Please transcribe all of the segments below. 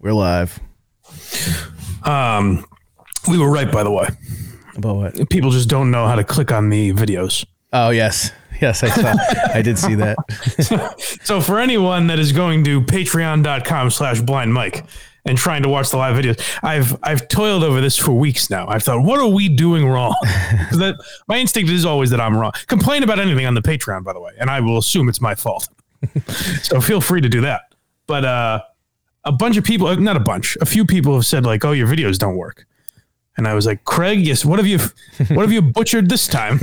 We're live. Um, we were right, by the way. About what? People just don't know how to click on the videos. Oh yes, yes, I saw. I did see that. So for anyone that is going to patreon.com slash blind mike and trying to watch the live videos, I've I've toiled over this for weeks now. I've thought, what are we doing wrong? that my instinct is always that I'm wrong. Complain about anything on the Patreon, by the way, and I will assume it's my fault. so feel free to do that. But uh a bunch of people, not a bunch, a few people have said like, "Oh, your videos don't work." And I was like, "Craig, yes, what have you what have you butchered this time?"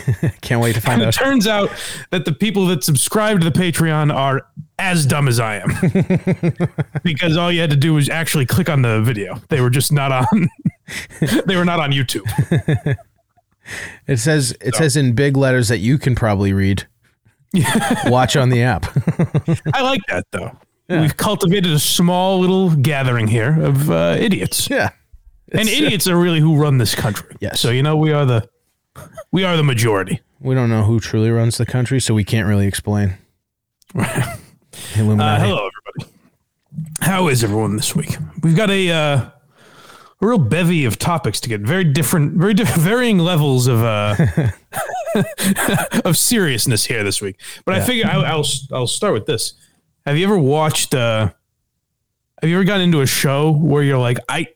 Can't wait to find And it out. turns out that the people that subscribe to the Patreon are as dumb as I am. because all you had to do was actually click on the video. They were just not on they were not on YouTube. It says it says in big letters that you can probably read. Watch on the app. I like that though. We've cultivated a small little gathering here of uh, idiots. yeah. And It's, uh, idiots are really who run this country. Yes. So you know we are the we are the majority. we don't know who truly runs the country, so we can't really explain. Uh, hello, everybody. How is everyone this week? We've got a uh, a real bevy of topics to get. Very different, very different, varying levels of uh, of seriousness here this week. But I figure I, I'll I'll start with this. Have you ever watched? Uh, have you ever gotten into a show where you're like, I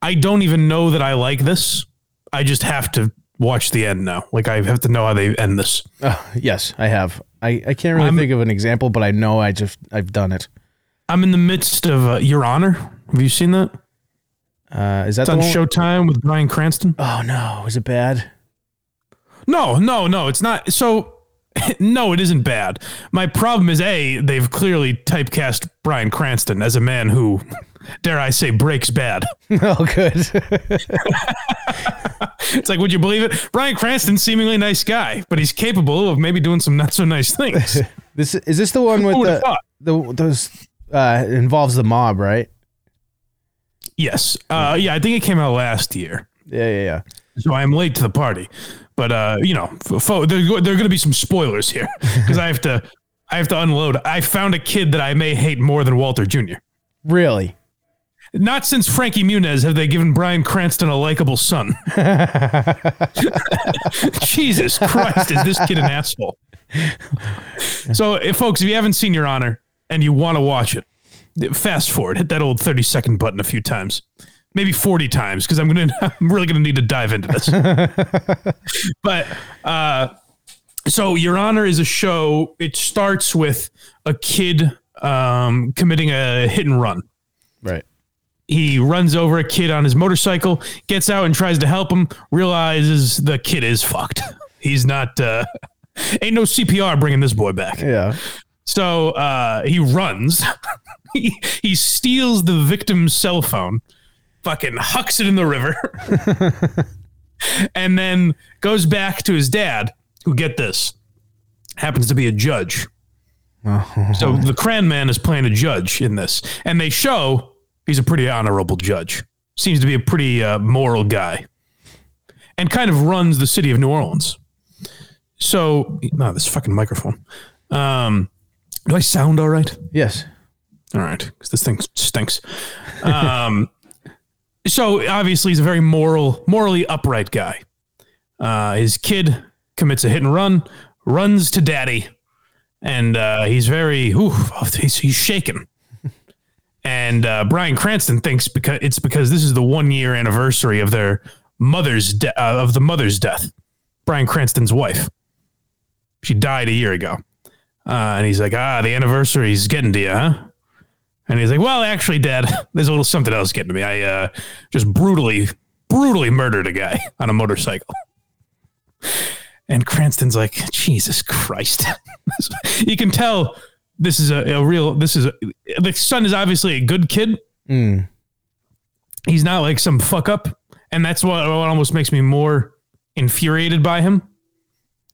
I don't even know that I like this. I just have to watch the end now. Like I have to know how they end this. Oh, yes, I have. I, I can't really I'm- think of an example, but I know I just I've done it. I'm in the midst of uh, Your Honor. Have you seen that? Uh, is that on? Showtime with Bryan Cranston. Oh no, is it bad? No, no, no, it's not. So, no, it isn't bad. My problem is A, they've clearly typecast Bryan Cranston as a man who, dare I say, breaks bad. oh, good. It's like, would you believe it? Bryan Cranston, seemingly nice guy, but he's capable of maybe doing some not so nice things. this is this the one with the, the those uh involves the mob, right? yes. Uh, yeah, I think it came out last year. Yeah, yeah, yeah. So I am late to the party. But, uh, you know, fo- there, there are going to be some spoilers here because I have to. I have to unload. I found a kid that I may hate more than Walter Jr. Really? Not since Frankie Muniz have they given Bryan Cranston a likable son. Jesus Christ, is this kid an asshole? So, if, folks, if you haven't seen Your Honor and you want to watch it, fast forward, hit that old 30 second button a few times, maybe 40 times, because I'm going to, I'm really going to need to dive into this. but, uh, so Your Honor is a show. It starts with a kid um, committing a hit and run Right. he runs over a kid on his motorcycle, gets out and tries to help him, realizes the kid is fucked. He's not, uh, ain't no CPR bringing this boy back. Yeah. So uh, he runs. he, he steals the victim's cell phone, fucking hucks it in the river, and then goes back to his dad, who, get this, happens to be a judge. So the Cran man is playing a judge in this, and they show he's a pretty honorable judge. Seems to be a pretty uh, moral guy, and kind of runs the city of New Orleans. So, no, this fucking microphone. Um, do I sound all right? Yes. All right, because this thing stinks. Um, so obviously he's a very moral, morally upright guy. Uh, his kid commits a hit and run, runs to daddy, and uh, he's very, ooh, he's, he's shaken. And uh, Bryan Cranston thinks because it's because this is the one year anniversary of their mother's de- uh, of the mother's death. Bryan Cranston's wife. She died a year ago. Uh, and he's like, ah, the anniversary's getting to you, huh? And he's like, well, actually, Dad, there's a little something else getting to me. I uh, just brutally, brutally murdered a guy on a motorcycle. And Cranston's like, Jesus Christ. you can tell this is a, a real, this is a, the son is obviously a good kid. Mm. He's not like some fuck up. And that's what, what almost makes me more infuriated by him.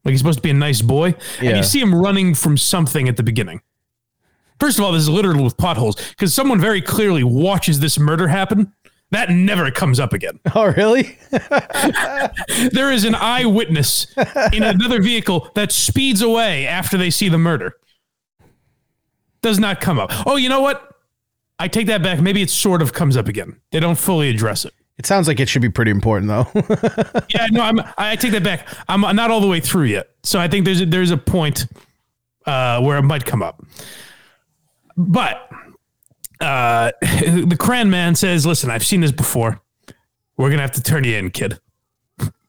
Like he's supposed to be a nice boy. And you see him running from something at the beginning. First of all, this is littered with potholes because someone very clearly watches this murder happen. That never comes up again. Oh, really? There is an eyewitness in another vehicle that speeds away after they see the murder. Does not come up. Oh, you know what? I take that back. Maybe it sort of comes up again. They don't fully address it. It sounds like it should be pretty important though. Yeah, no, I'm, I take that back. I'm not all the way through yet. So I think there's a, there's a point uh, where it might come up. But uh, the Cran man says, "Listen, I've seen this before. We're gonna have to turn you in, kid.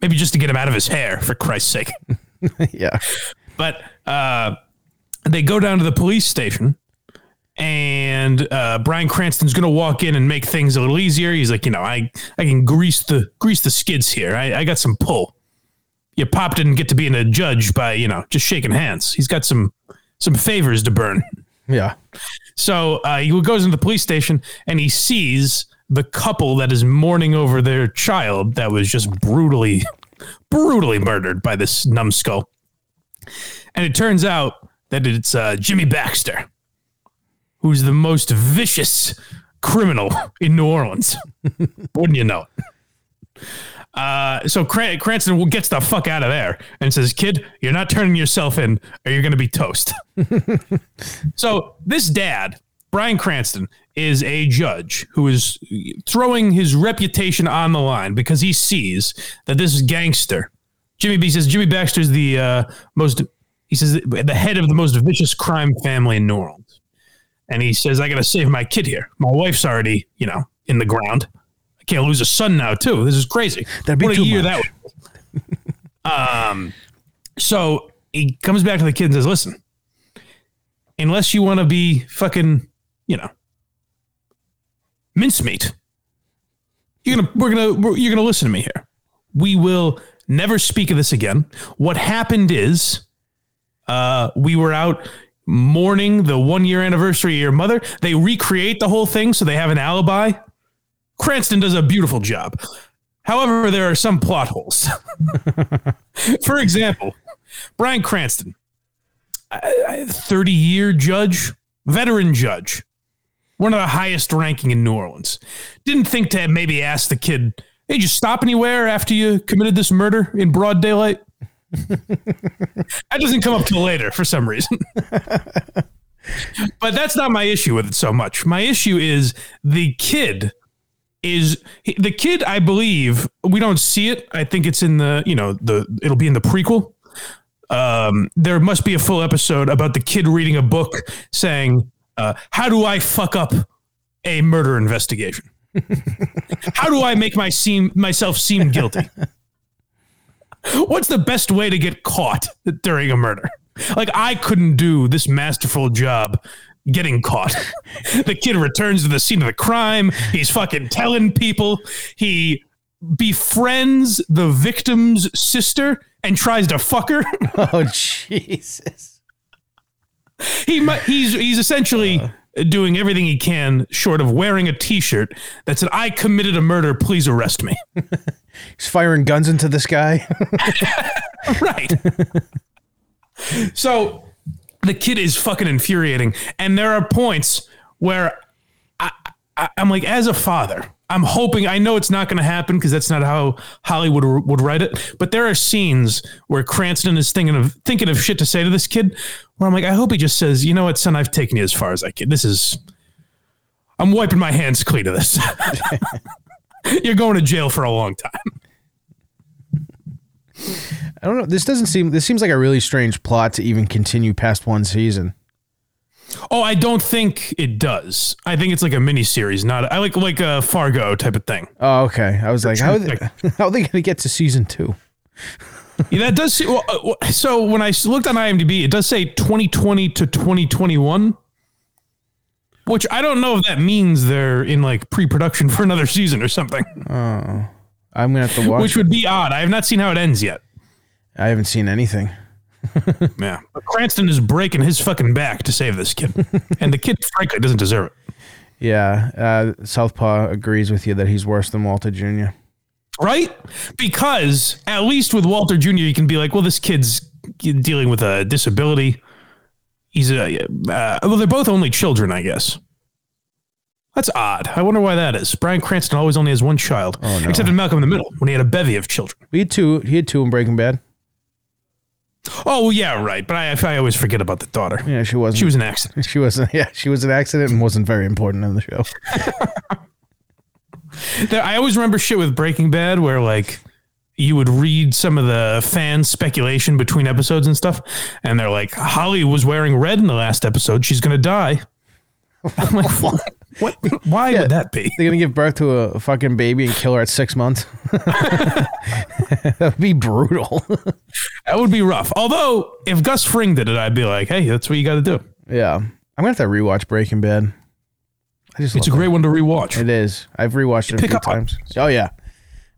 Maybe just to get him out of his hair, for Christ's sake." yeah. But uh, they go down to the police station, and uh, Bryan Cranston's going to walk in and make things a little easier. He's like, you know, I I can grease the grease the skids here. I, I got some pull. Your pop didn't get to being a judge by you know just shaking hands. He's got some some favors to burn. Yeah. So uh, he goes into the police station and he sees the couple that is mourning over their child that was just brutally, brutally murdered by this numbskull. And it turns out that it's uh, Jimmy Baxter, who's the most vicious criminal in New Orleans. Wouldn't you know it? Uh, so Cran- Cranston gets the fuck out of there and says, "Kid, you're not turning yourself in, or you're going to be toast." so this dad, Bryan Cranston, is a judge who is throwing his reputation on the line because he sees that this gangster, Jimmy B says, Jimmy Baxter is the uh, most. He says the head of the most vicious crime family in New Orleans, and he says, "I got to save my kid here. My wife's already, you know, in the ground." I can't lose a son now too. This is crazy. That'd be what too a year much. that um, so he comes back to the kid and says, "Listen, unless you want to be fucking, you know, mincemeat, you're gonna we're gonna we're, you're gonna listen to me here. We will never speak of this again. What happened is, uh, we were out." Mourning the one year anniversary of your mother, they recreate the whole thing so they have an alibi. Cranston does a beautiful job. However, there are some plot holes. For example, Bryan Cranston, a 30 year judge, veteran judge, one of the highest ranking in New Orleans. Didn't think to maybe ask the kid, hey, did you stop anywhere after you committed this murder in broad daylight? that doesn't come up till later for some reason. but that's not my issue with it so much. My issue is the kid is the kid i believe we don't see it. I think it's in the you know the it'll be in the prequel. Um, there must be a full episode about the kid reading a book saying uh, how do i fuck up a murder investigation? How do i make my seem myself seem guilty? What's the best way to get caught during a murder? Like i couldn't do this masterful job getting caught. the kid returns to the scene of the crime. He's fucking telling people. He befriends the victim's sister and tries to fuck her. Oh Jesus. he he's he's essentially uh. doing everything he can short of wearing a t-shirt that said I committed a murder, please arrest me. He's firing guns into the sky. right. so the kid is fucking infuriating, and there are points where I, I, I'm like, as a father, I'm hoping. I know it's not going to happen because that's not how Hollywood would would write it. But there are scenes where Cranston is thinking of thinking of shit to say to this kid, where I'm like, I hope he just says, you know what, son, I've taken you as far as I can. This is, I'm wiping my hands clean of this. You're going to jail for a long time. I don't know. This doesn't seem. This seems like a really strange plot to even continue past one season. Oh, I don't think it does. I think it's like a mini series, not I like like a Fargo type of thing. Oh, okay. I was like, how are they, how are they going to get to season two? Yeah, that does. See, well, uh, so when I looked on IMDb, it does say 2020 to 2021, which I don't know if that means they're in like pre-production for another season or something, I'm gonna have to watch. which would be odd. I have not seen how it ends yet. I haven't seen anything. Yeah, but Cranston is breaking his fucking back to save this kid, and the kid, frankly, doesn't deserve it. Yeah, uh, Southpaw agrees with you that he's worse than Walter Jr. right? Because at least with Walter Jr., you can be like, well, this kid's dealing with a disability. He's a uh, well, they're both only children, I guess. That's odd. I wonder why that is. Bryan Cranston always only has one child, oh, no. except in Malcolm in the Middle when he had a bevy of children. He had two. He had two in Breaking Bad. Oh yeah, right. But I, I always forget about the daughter. Yeah, she wasn't. She was an accident. She wasn't. Yeah, she was an accident and wasn't very important in the show. There- I always remember shit with Breaking Bad where like you would read some of the fan speculation between episodes and stuff, and they're like, Holly was wearing red in the last episode. She's gonna die. I'm like, what? what? Why would that be? They're gonna give birth to a fucking baby and kill her at six months. that would be brutal. That would be rough. Although if Gus Fring did it, I'd be like, hey, that's what you got to do. yeah, I'm gonna have to rewatch Breaking Bad. I just It's a great one to rewatch. It is. I've rewatched it a few times. Oh yeah,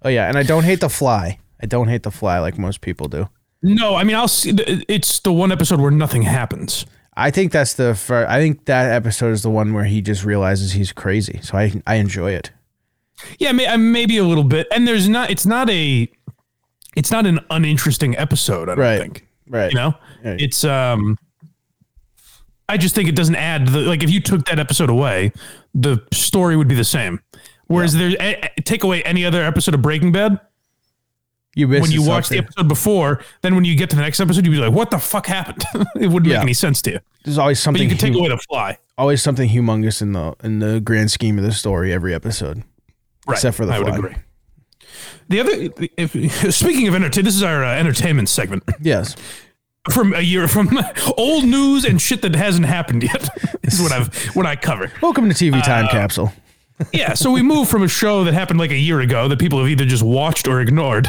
oh yeah, and I don't hate the fly. I don't hate the fly like most people do. No, I mean, I'll see. It's the one episode where nothing happens. I think that's the. Fir- I think that episode is the one where he just realizes he's crazy. So I I enjoy it. Yeah, may, uh, maybe a little bit. And there's not. It's not a. It's not an uninteresting episode. I don't Right. think. Right. You know, Right. it's um. I just think it doesn't add the like if you took that episode away, the story would be the same. Whereas there's a, a- take away any other episode of Breaking Bad you when you watch the episode before, then when you get to the next episode, you'd be like, "What the fuck happened?" it wouldn't Yeah. make any sense to you. There's always something. But you can take away the fly, always something humongous in the in the grand scheme of the story every episode. right? Except for the I would agree. The other, if, speaking of entertainment, this is our uh, entertainment segment. Yes. from a year from old news and shit that hasn't happened yet This is what I've what I cover. Welcome to TV Uh, Time Capsule. Yeah, so we moved from a show that happened like a year ago that people have either just watched or ignored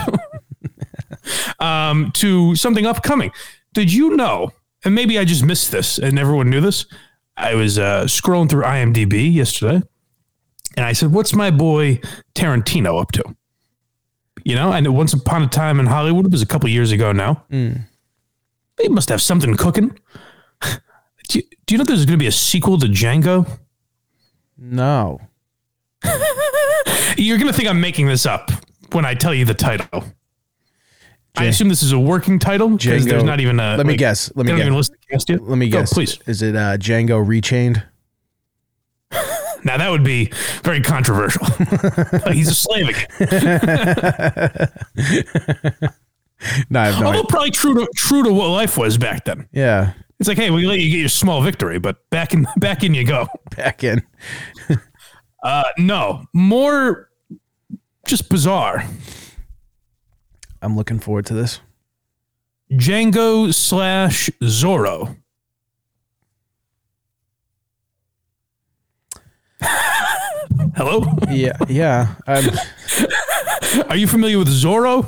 um, to something upcoming. Did you know? And maybe I just missed this, and everyone knew this. I was uh, scrolling through IMDb yesterday, and I said, "What's my boy Tarantino up to?" You know, and once upon a time in Hollywood, it was a couple years ago now. He must have something cooking. Do you, do you know there's going to be a sequel to Django? No. You're going to think I'm making this up when I tell you the title. I assume this is a working title because Django- there's not even a. Let me like, guess. Let They me don't even guess. list the cast yet. Let me Go, guess. please. Is it uh, Django Rechained? Now that would be very controversial. Like, he's a slave again. No, I have no Although idea. probably true to true to what life was back then. Yeah. It's like, hey, we let you get your small victory, but back in back in you go. Back in. Uh, no, more just bizarre. I'm looking forward to this. Django slash Zorro. Hello? Yeah. Yeah. Um, Are you familiar with Zorro?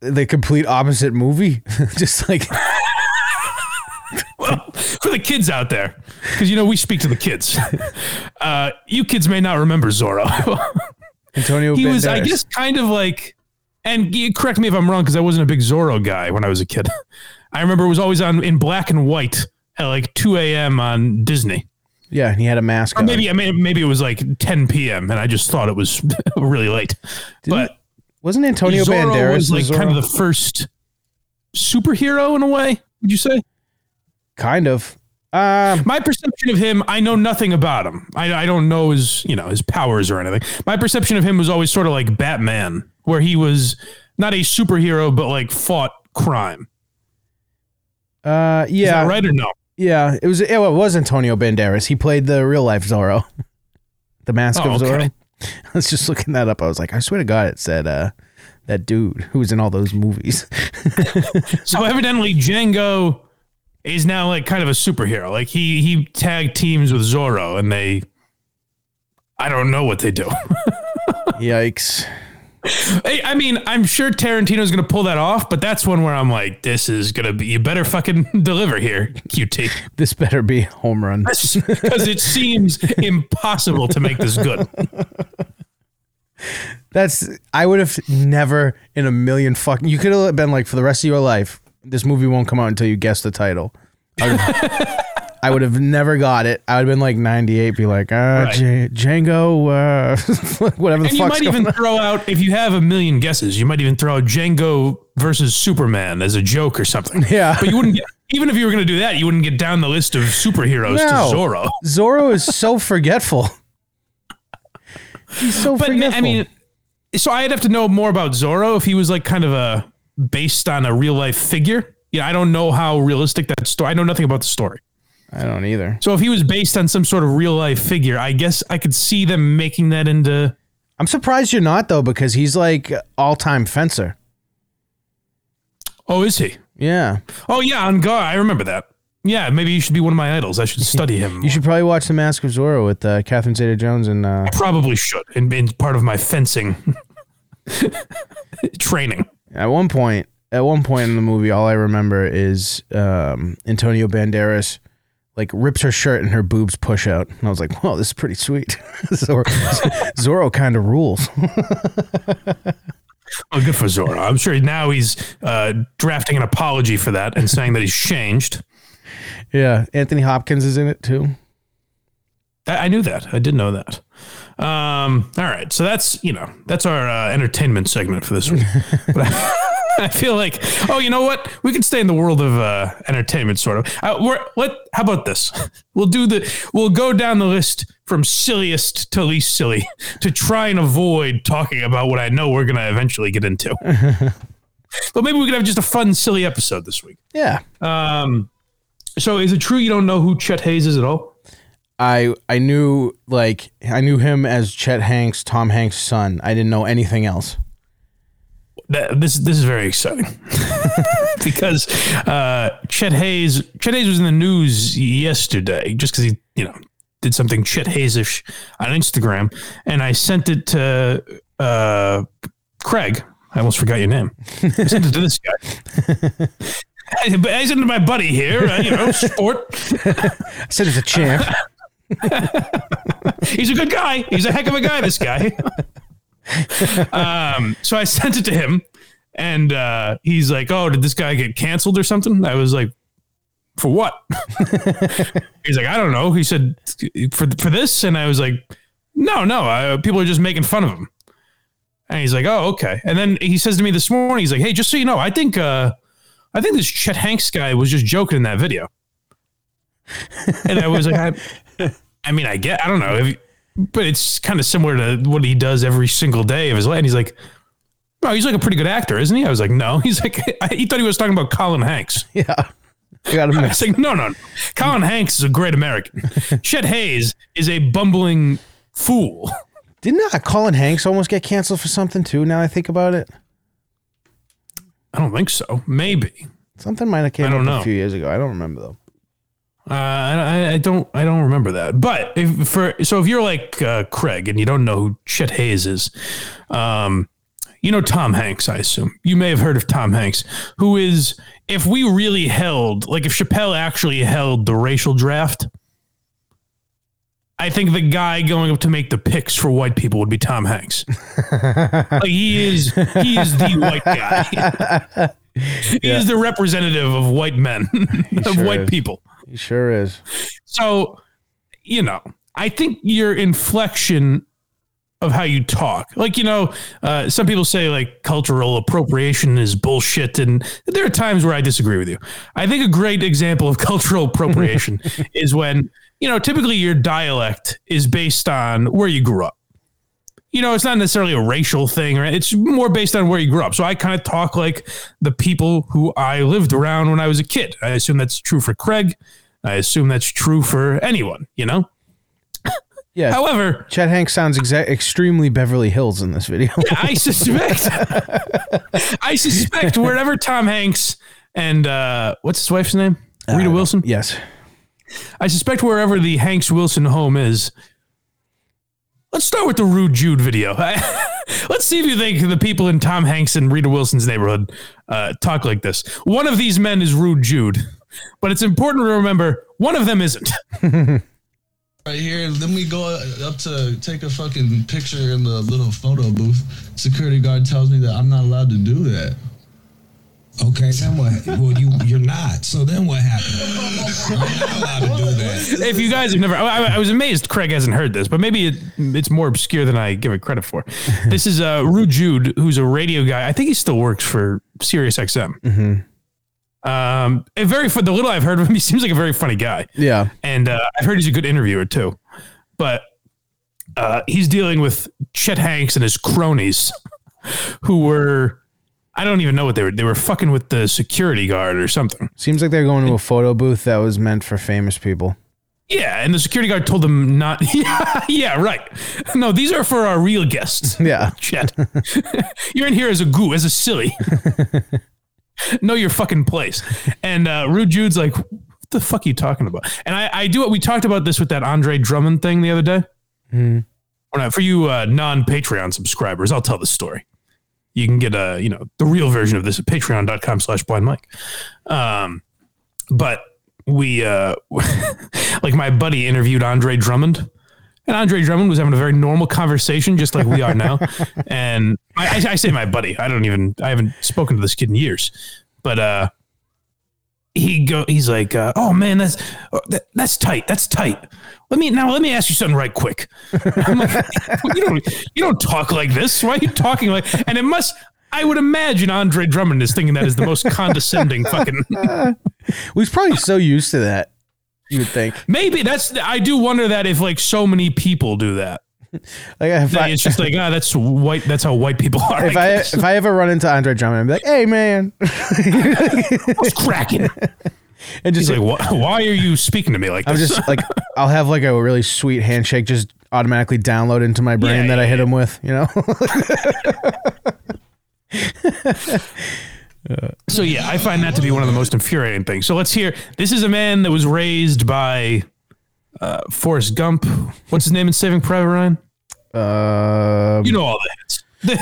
the complete opposite movie. Just like The kids out there, because you know we speak to the kids. Uh, you kids may not remember Zorro. Antonio he was, I Banderas. guess, kind of like, and you correct me if I'm wrong, because I wasn't a big Zorro guy when I was a kid. I remember it was always on in black and white at like 2 a.m. on Disney. Yeah, and he had a mask Or on. maybe I mean maybe it was like 10 p.m. and I just thought it was really late. but Wasn't Antonio Zorro Banderas was like kind of the first superhero in a way. Would you say? kind of. Um, My perception of him, I know nothing about him. I, I don't know his you know his powers or anything. My perception of him was always sort of like Batman, where he was not a superhero but like fought crime. uh, Is yeah, that right or no? yeah. It was. It was Antonio Banderas. He played the real life Zorro, the Mask Oh, of Zorro. okay. I was just looking that up. I was like, I swear to God, it said uh, that dude who was in all those movies. So evidently Django is now like kind of a superhero. Like he he tag teams with Zorro and they I don't know what they do. Yikes! Hey, I mean, I'm sure Tarantino's gonna pull that off, but that's one where I'm like, this is gonna be you better fucking deliver here, QT. This better be a home run. Because it seems impossible to make this good. That's. I would have never in a million fucking. You could have been like for the rest of your life. This movie won't come out until you guess the title. I would have, I would have never got it. I would have been like 98, be like, uh, Right. J- Django, uh, whatever the And you fuck's might going even on. throw out, if you have a million guesses, you might even throw out Django versus Superman as a joke or something. Yeah. But you wouldn't get, even if you were going to do that, you wouldn't get down the list of superheroes No. to Zorro. Zorro is so forgetful. He's so But forgetful. I mean, so I'd have to know more about Zorro if he was like kind of a based on a real life figure. Yeah, I don't know how realistic that story. I know nothing about the story. I don't either. So if he was based on some sort of real life figure, I guess I could see them making that into. I'm surprised you're not though, because he's like all time fencer. Oh, is he? Yeah, Oh yeah, on guard. I remember that. Yeah, maybe you should be one of my idols. I should study him. you should probably watch The Mask of Zorro with uh, Catherine Zeta-Jones and uh, probably should, and in part of my fencing training. At one point, at one point in the movie, all I remember is um, Antonio Banderas like rips her shirt and her boobs push out, and I was like, "Whoa, this is pretty sweet." Zorro, Zorro kind of rules. Oh, good for Zorro. I'm sure now he's uh, drafting an apology for that and saying that he's changed. yeah, Anthony Hopkins is in it too. I, I knew that. I did know that. Um, all right, so that's you know that's our uh, entertainment segment for this week. I, I feel like, oh, you know what? We can stay in the world of uh, entertainment, sort of. Uh, we're, let how about this? We'll do the we'll go down the list from silliest to least silly to try and avoid talking about what I know we're gonna eventually get into. but maybe we could have just a fun, silly episode this week. Yeah, Um, so is it true you don't know who Chet Hayes is at all? I I knew like I knew him as Chet Hanks, Tom Hanks' son. I didn't know anything else. that, this this is very exciting because uh, Chet Hayes Chet Hayes was in the news yesterday just because he you know did something Chet Hayesish on Instagram, and I sent it to uh, Craig. I almost forgot your name. I sent it to this guy. I I sent it to my buddy here. Uh, you know, sport. I said it's a champ. He's a good guy. He's a heck of a guy. This guy. um, so I sent it to him, and uh, he's like, "Oh, did this guy get canceled or something?" I was like, "For what?" he's like, "I don't know." He said, "For for this," and I was like, "No, no. I, people are just making fun of him." And he's like, "Oh, okay." And then he says to me this morning, he's like, "Hey, just so you know, I think uh, I think this Chet Hanks guy was just joking in that video." and I was like, I, I mean, I get, I don't know, if, but it's kind of similar to what he does every single day of his life. And he's like, oh, he's like a pretty good actor, isn't he? I was like, no. He's like, he thought he was talking about Colin Hanks. yeah, I got him. I was like, no, no, no. Colin Hanks is a great American. Chet Hayes is a bumbling fool. Didn't uh, Colin Hanks almost get canceled for something too? Now I think about it, I don't think so. Maybe. something might have came I don't up know. a few years ago. I don't remember though. Uh, I, I don't I don't remember that. But if for so if you're like uh, Craig and you don't know who Chet Hayes is, um, you know Tom Hanks. I assume you may have heard of Tom Hanks, who is if we really held like if Chappelle actually held the racial draft. I think the guy going up to make the picks for white people would be Tom Hanks. like he is, he is the white guy. he is the representative of white men, of sure white is. people. He sure is. So, you know, I think your inflection of how you talk, like, you know, uh, some people say like cultural appropriation is bullshit. And there are times where I disagree with you. I think a great example of cultural appropriation is when, you know, typically your dialect is based on where you grew up. You know, it's not necessarily a racial thing, or it's more based on where you grew up. So I kind of talk like the people who I lived around when I was a kid. I assume that's true for Craig. I assume that's true for anyone, you know? Yeah. However, Chet Hanks sounds exa- extremely Beverly Hills in this video. I suspect, I suspect wherever Tom Hanks and uh, what's his wife's name? Rita Wilson. yes. I suspect wherever the Hanks Wilson home is. Let's start with the Rude Jude video. Let's see if you think the people in Tom Hanks and Rita Wilson's neighborhood uh, talk like this. One of these men is Rude Jude, but it's important to remember one of them isn't. Right here, then we go up to take a fucking picture in the little photo booth. Security guard tells me that I'm not allowed to do that. Okay, then what? Well, you you're not. So then what happened? You're not allowed to do that. if you guys have never, I, I was amazed Craig hasn't heard this, but maybe it, it's more obscure than I give it credit for. this is uh, Rude Jude, who's a radio guy. I think he still works for Sirius XM. Um, a very fun. The little I've heard of him, he seems like a very funny guy. Yeah. and uh, I've heard he's a good interviewer too. But uh, he's dealing with Chet Hanks and his cronies, who were. I don't even know what they were. They were fucking with the security guard or something. Seems like they're going to a photo booth that was meant for famous people. Yeah, and the security guard told them not. Yeah, yeah, right. No, these are for our real guests. Yeah. Chet, you're in here as a goo, as a silly. know your fucking place. And uh, Rude Jude's like, what the fuck are you talking about? And I, I do it. We talked about this with that Andre Drummond thing the other day. Or not, for you uh, non Patreon subscribers, I'll tell the story. You can get a, you know, the real version of this at patreon.com slash blind Mike. Um, but we, uh, like my buddy interviewed Andre Drummond. And Andre Drummond was having a very normal conversation, just like we are now. and I, I, I say my buddy. I don't even. I haven't spoken to this kid in years. But uh, he go. He's like, uh, "Oh man, that's that, that's tight. That's tight. Let me now. Let me ask you something right quick." I'm like, "You don't. You don't talk like this. Why are you talking like?" And it must. I would imagine Andre Drummond is thinking that is the most condescending fucking. well, He's probably so used to that. You would think. Maybe that's. I do wonder that if like so many people do that. Like if I, it's just like ah, that's white. That's how white people are. if I if I ever run into Andre Drummond, I'd be like, "Hey, man," I was cracking. And just He's like, why, why are you speaking to me like I'm this? just like, I'll have like a really sweet handshake just automatically download into my brain Yeah, that I yeah, hit him with. You know, so yeah, I find that to be one of the most infuriating things. So let's hear. This is a man that was raised by uh, Forrest Gump. What's his name in Saving Private Ryan? uh, You know all the hits. this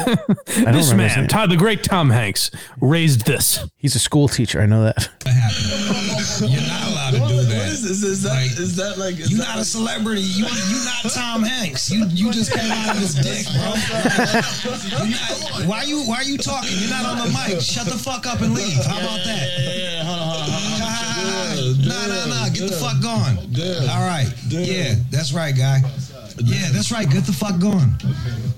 remember his man, name. Todd, the great Tom Hanks, raised this. he's a school teacher. I know that. You're not allowed to do What that. is this? Is that Like, is that like is You're that not a celebrity. You you not Tom Hanks. You you just came out of his dick, bro. Not, why you why you talking? You're not on the mic. Shut the fuck up and leave. How about that? Yeah, hold on, hold on, hold on. Nah, nah, nah. Get the fuck going. All right. Yeah, that's right, guy. Yeah, that's right. Get the fuck going.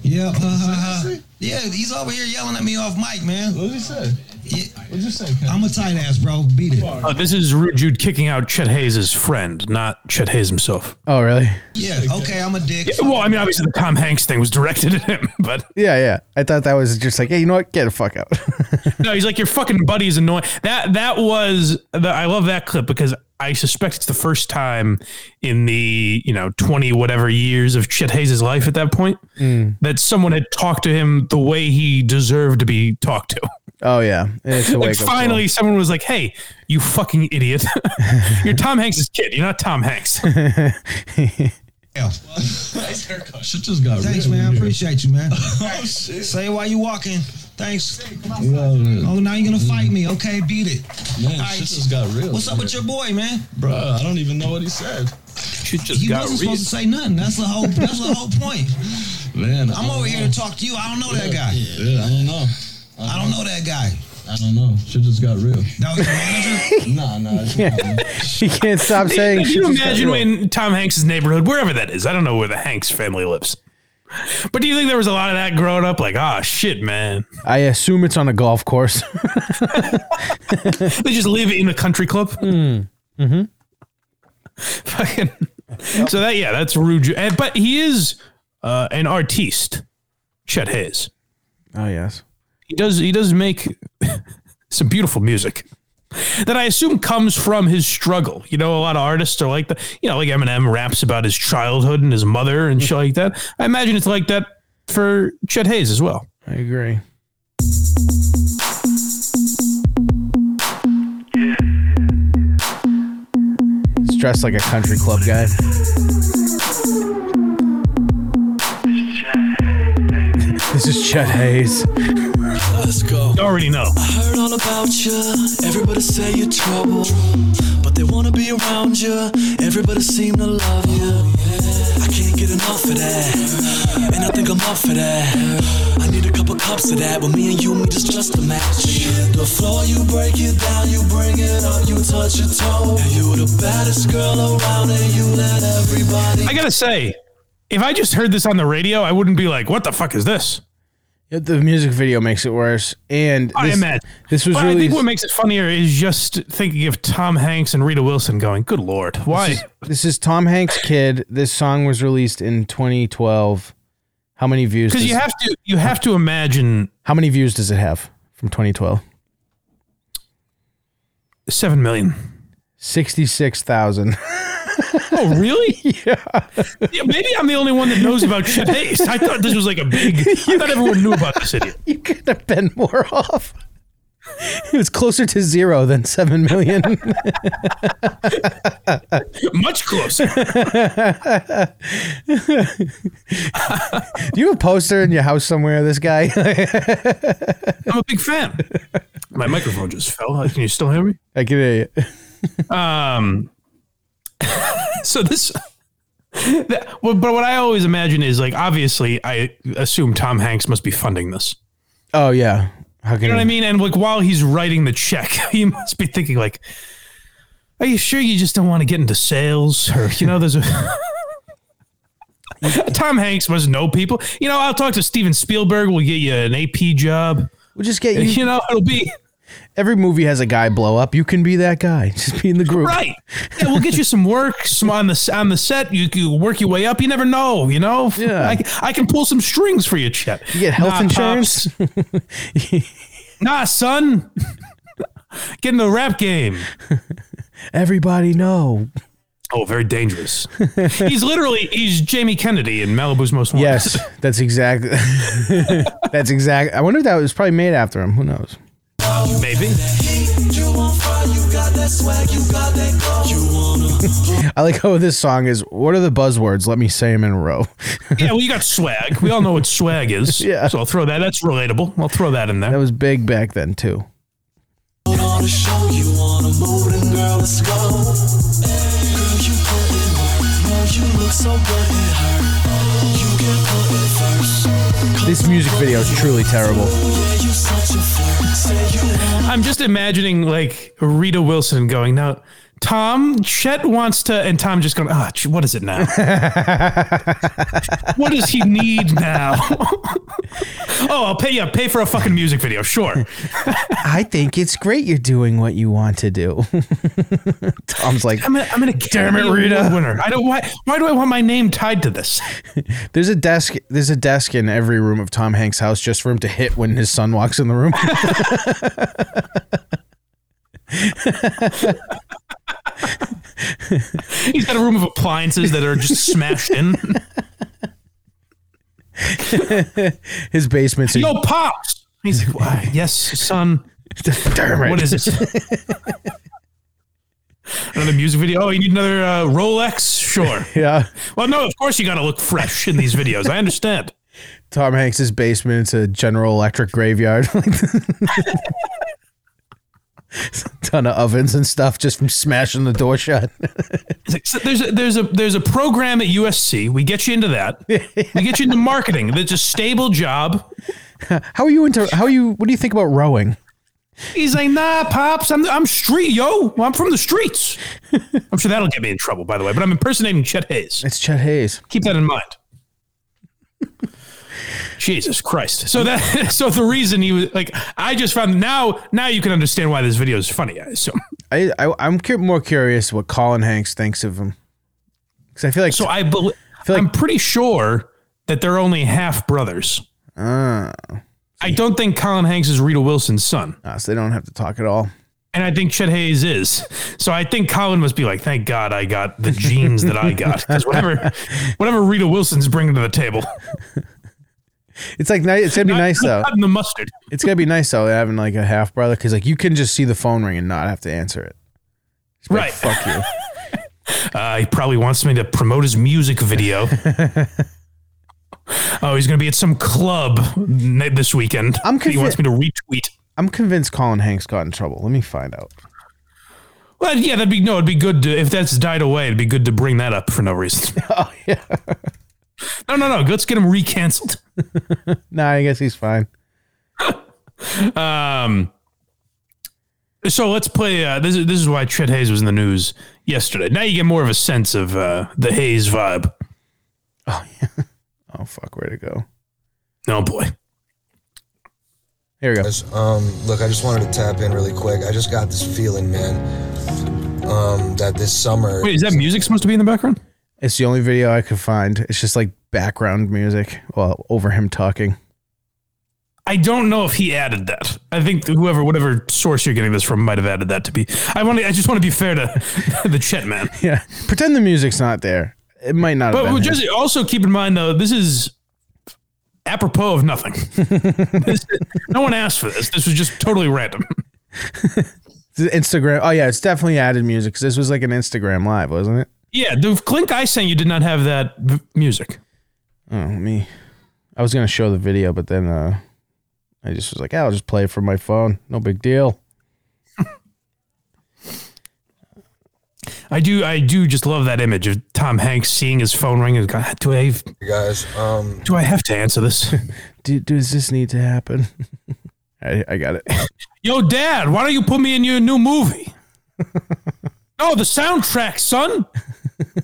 Yeah. Uh, yeah, he's over here yelling at me off mic, man. What did he say? Yeah, What did you say? I'm a tight ass, bro. Beat it. Oh, this is Rude Jude kicking out Chet Hayes' friend, not Chet Hayes himself. Oh, really? Yeah. Okay, I'm a dick. Well, I mean, obviously the Tom Hanks thing was directed at him, but Yeah, yeah. I thought that was just like, hey, you know what? Get the fuck out. No, he's like your fucking buddy is annoying. That that was the, I love that clip because I suspect it's the first time in the you know twenty whatever years of Chet Hayes' life at that point mm. that someone had talked to him the way he deserved to be talked to. oh yeah, it's a Like wake up finally, someone was like, "Hey, you fucking idiot! You're Tom Hanks' kid. You're not Tom Hanks." Yeah. Nice haircut. Shit just got Thanks, man. I appreciate you, man. Oh shit. Say it while you walking. Thanks. Yo, Oh, now you're gonna mm-hmm. fight me. Okay, beat it. man All right. shit just got real. What's up with your boy, man? Bro, I don't even know what he said. Shit just He got wasn't real. supposed to say nothing. That's the whole. That's the whole point. Man, I'm over here to talk to you. I don't know that guy. Yeah, I don't know. I don't know that guy. I don't know. Shit just got real. That was your manager. Nah, nah. It's not. He can't stop saying. Can you imagine real. when Tom Hanks' neighborhood, wherever that is? I don't know where the Hanks family lives. But do you think there was a lot of that growing up? Like, ah, shit, man. I assume it's on a golf course. They just live in a country club. Mm-hmm. Fucking. So that yeah, that's rude. But he is uh, an artiste, Chet Hayes. oh yes. He does he does make some beautiful music that I assume comes from his struggle. You know, a lot of artists are like that. You know, like Eminem raps about his childhood and his mother and shit like that. I imagine it's like that for Chet Hayes as well. I agree. He's dressed like a country club guy. this is Chet Hayes. Let's go. You already know. I heard all about you. Everybody say you're trouble, but they wanna be around you. Everybody seem to love you. I can't get enough of that, and I think I'm up for that. I need a couple cups of that. With me and you, we just just a match. The floor, you break it down, you bring it up, you touch your toe. You the baddest girl around, and you let everybody. I gotta say, if I just heard this on the radio, I wouldn't be like, "What the fuck is this?" The music video makes it worse. And I this, imagine. this was But I really think what makes it funnier is just thinking of Tom Hanks and Rita Wilson going, "Good lord, why?" this is Tom Hanks' kid. This song was released in 2012. How many views? Because you have to you have to imagine how many views does it have? from 2012. Seven million. 66,000. Oh, really? yeah. yeah. Maybe I'm the only one that knows about Hayes. I thought this was like a big. I thought everyone knew about this idiot. you could have been more off. It was closer to zero than 7 million. Much closer. Do you have a poster in your house somewhere of this guy? I'm a big fan. My microphone just fell. Can you still hear me? I can hear you. Um. so this. That, well, but what I always imagine is like obviously I assume Tom Hanks must be funding this. Oh, yeah. How can You know what I mean? And like while he's writing the check, he must be thinking like, "Are you sure you just don't want to get into sales?" Or you know, there's a Tom Hanks must know people. You know, I'll talk to Steven Spielberg. We'll get you an AP job. We'll just get you. You know, it'll be Every movie has a guy blow up. You can be that guy. Just be in the group. right. Yeah, we'll get you some work some on the on the set. You can work your way up. You never know. You know. Yeah. I, I can pull some strings for you, Chet. You get health Nah, insurance. nah, son. Get in the rap game. Everybody know. Oh, very dangerous. he's literally he's Jamie Kennedy in Malibu's Most Wanted. Yes, that's exactly. that's exact. I wonder if that was probably made after him. Who knows? Maybe. I like how this song is. What are the buzzwords? Let me say them in a row. Yeah, well, you got swag. We all know what swag is. Yeah. So I'll throw that. That's relatable. I'll throw that in there. that was big back then too. on a show you want a mood and girl let's go girl you put in work no you look so good it hurt you get put in first This music video is truly terrible. I'm just imagining like Rita Wilson going now. Tom Chet wants to, and Tom just going, ah, ch- what is it now? what does he need now? oh, I'll pay you. Pay for a fucking music video, sure. I think it's great you're doing what you want to do. Tom's like, I'm a, I'm an Damn it, Academy Rita. Winner. I don't. Why? Why do I want my name tied to this? there's a desk. There's a desk in every room of Tom Hanks' house just for him to hit when his son walks in the room. He's got a room of appliances that are just smashed in. His basement's a, Yo, pops. He's like, "Why? yes, son. Damn it. What is it? another music video. Oh, you need another uh, Rolex? Sure. Yeah. Well, no, of course you got to look fresh in these videos. I understand. Tom Hanks' basement. It's a General Electric graveyard. Ton of ovens and stuff just from smashing the door shut. So there's a, there's a there's a program at USC. We get you into that. We get you into marketing. That's a stable job. How are you into? How are you? What do you think about rowing? He's like, nah, pops. I'm I'm street, yo. I'm from the streets. I'm sure that'll get me in trouble, by the way. But I'm impersonating Chet Hayes. It's Chet Hayes. Keep that in mind. Jesus Christ. So that so the reason he was like I just found now now you can understand why this video is funny, I assume. I, I I'm cu- more curious what Colin Hanks thinks of him because I feel like So I bel feel like- I'm pretty sure that they're only half brothers. Ah. I don't think Colin Hanks is Rita Wilson's son. Ah, so they don't have to talk at all. And I think Chet Hayes is. So I think Colin must be like, thank God I got the genes that I got. Because whatever whatever Rita Wilson's bringing to the table. It's like ni- it's gonna be nice though. Not in the mustard. It's gonna be nice though having like a half brother because like you can just see the phone ring and not have to answer it. Just be like, Right. Fuck you. Uh, he probably wants me to promote his music video. oh, he's going to be at some club this weekend. I'm he wants me to retweet. I'm convinced Colin Hanks got in trouble. Let me find out. Well, yeah, that'd be no. It'd be good to, if that's died away. It'd be good to bring that up for no reason. Oh yeah. No, no, no. Let's get him recanceled. Nah, I guess he's fine. Um. So let's play. Uh, this is this is why Chet Hayes was in the news yesterday. Now you get more of a sense of uh, the Hayes vibe. Oh yeah. Oh fuck, where to it go? Oh boy. Here we go. Guys, um, look, I just wanted to tap in really quick. I just got this feeling, man, um, that this summer. Wait, is that music supposed to be in the background? It's the only video I could find. It's just like background music, well, over him talking. I don't know if he added that. I think whoever, whatever source you're getting this from, might have added that to be. I want. to I just want to be fair to the Chet man. Yeah. Pretend the music's not there. It might not have But been him. just also keep in mind though, this is apropos of nothing. This- no one asked for this. This was just totally random. Instagram. Oh yeah, it's definitely added music because this was like an Instagram live, wasn't it? Yeah, the Clink I sent you did not have that v- music. Oh me. I was gonna show the video, but then uh, I just was like, "Yeah, I'll just play it from my phone. No big deal. I do, I do just love that image of Tom Hanks seeing his phone ring and going, do I, You guys, um, do I have to answer this? Do, does this need to happen? I, I got it. Yo, Dad, why don't you put me in your new movie? oh, the soundtrack, son.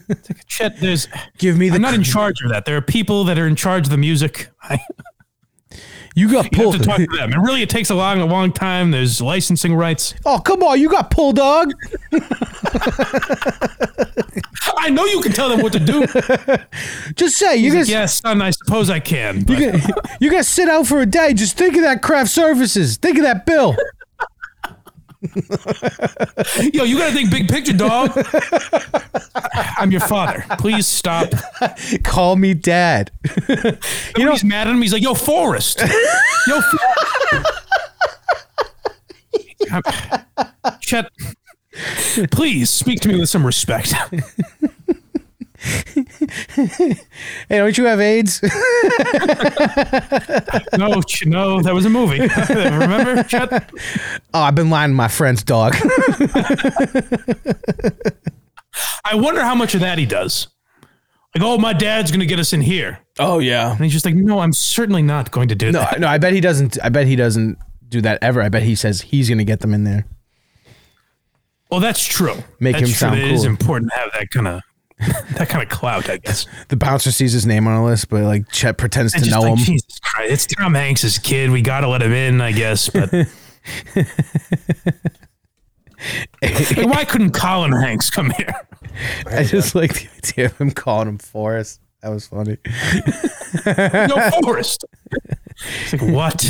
Like, Chet, there's. Give me the. I'm not in charge of that. There are people that are in charge of the music. I you got you have pulled. to talk to them. And really, it takes a long, a long time. There's licensing rights. oh come on, you got pulled, dog. I know you can tell them what to do. Just say you guys. yes, son, I suppose I can. but- You got, you to sit out for a day. Just think of that craft services. Think of that bill. Yo, you got to think big picture, dog. I'm your father. Please stop. Call me dad. You know, he's mad at him. He's like, "Yo, Forrest. Yo, For- Chet. Please speak to me with some respect. Hey, don't you have AIDS? No, no, that was a movie. Remember, Chet? oh, I've been lying to my friends, dog. I wonder how much of that he does. Like, oh, my dad's gonna get us in here, oh yeah. and he's just like, "No, I'm certainly not going to do No, that." no. I bet he doesn't. I bet he doesn't do that ever. I bet he says he's gonna get them in there. Well, that's true. Make That's him true. sound It is cool. important to have that kind of that kind of clout, I guess. The bouncer sees his name on a list, but like Chet pretends And to know like, him. Jesus Christ, it's Tom Hanks' kid. We got to let him in, I guess. But Like, why couldn't Colin Hanks come here? I just like the idea of him calling him Forrest. That was funny. No Forrest. It's like what?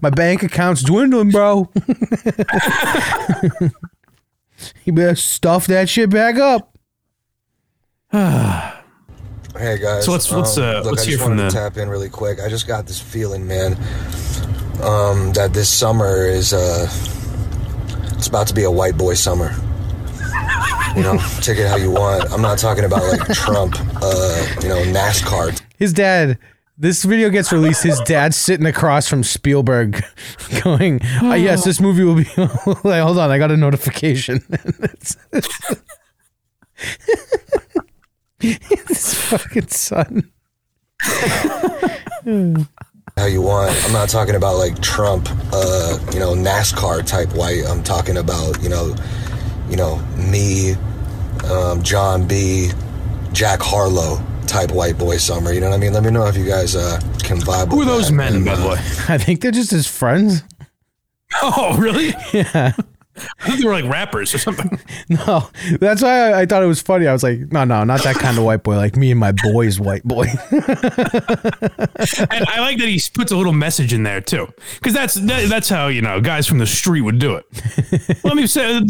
My bank account's dwindling, bro. You better stuff that shit back up. Hey guys. So let's- let's, uh, look, let's I hear just from wanted to tap in really quick. I just got this feeling, man, um, that this summer is uh, it's about to be a white boy summer. You know, take it how you want. I'm not talking about like Trump, uh, you know, NASCAR. His dad. This video gets released. His dad's sitting across from Spielberg, going, oh, "Yes, this movie will be." like, hold on, I got a notification. His fucking son. How you want. I'm not talking about like Trump, uh, you know, NASCAR type white. I'm talking about you know, you know, me, um, John B, Jack Harlow type white boy summer. You know what I mean? Let me know if you guys uh, can vibe. Who are with those that. men, And, by the uh, way? I think they're just his friends. Oh, really? Yeah. I think they were like rappers or something. No, that's why I, I thought it was funny. I was like, no, no, not that kind of white boy. Like me and my boys, white boy. And I like that he puts a little message in there too, because that's that, that's how you know guys from the street would do it. Let me say,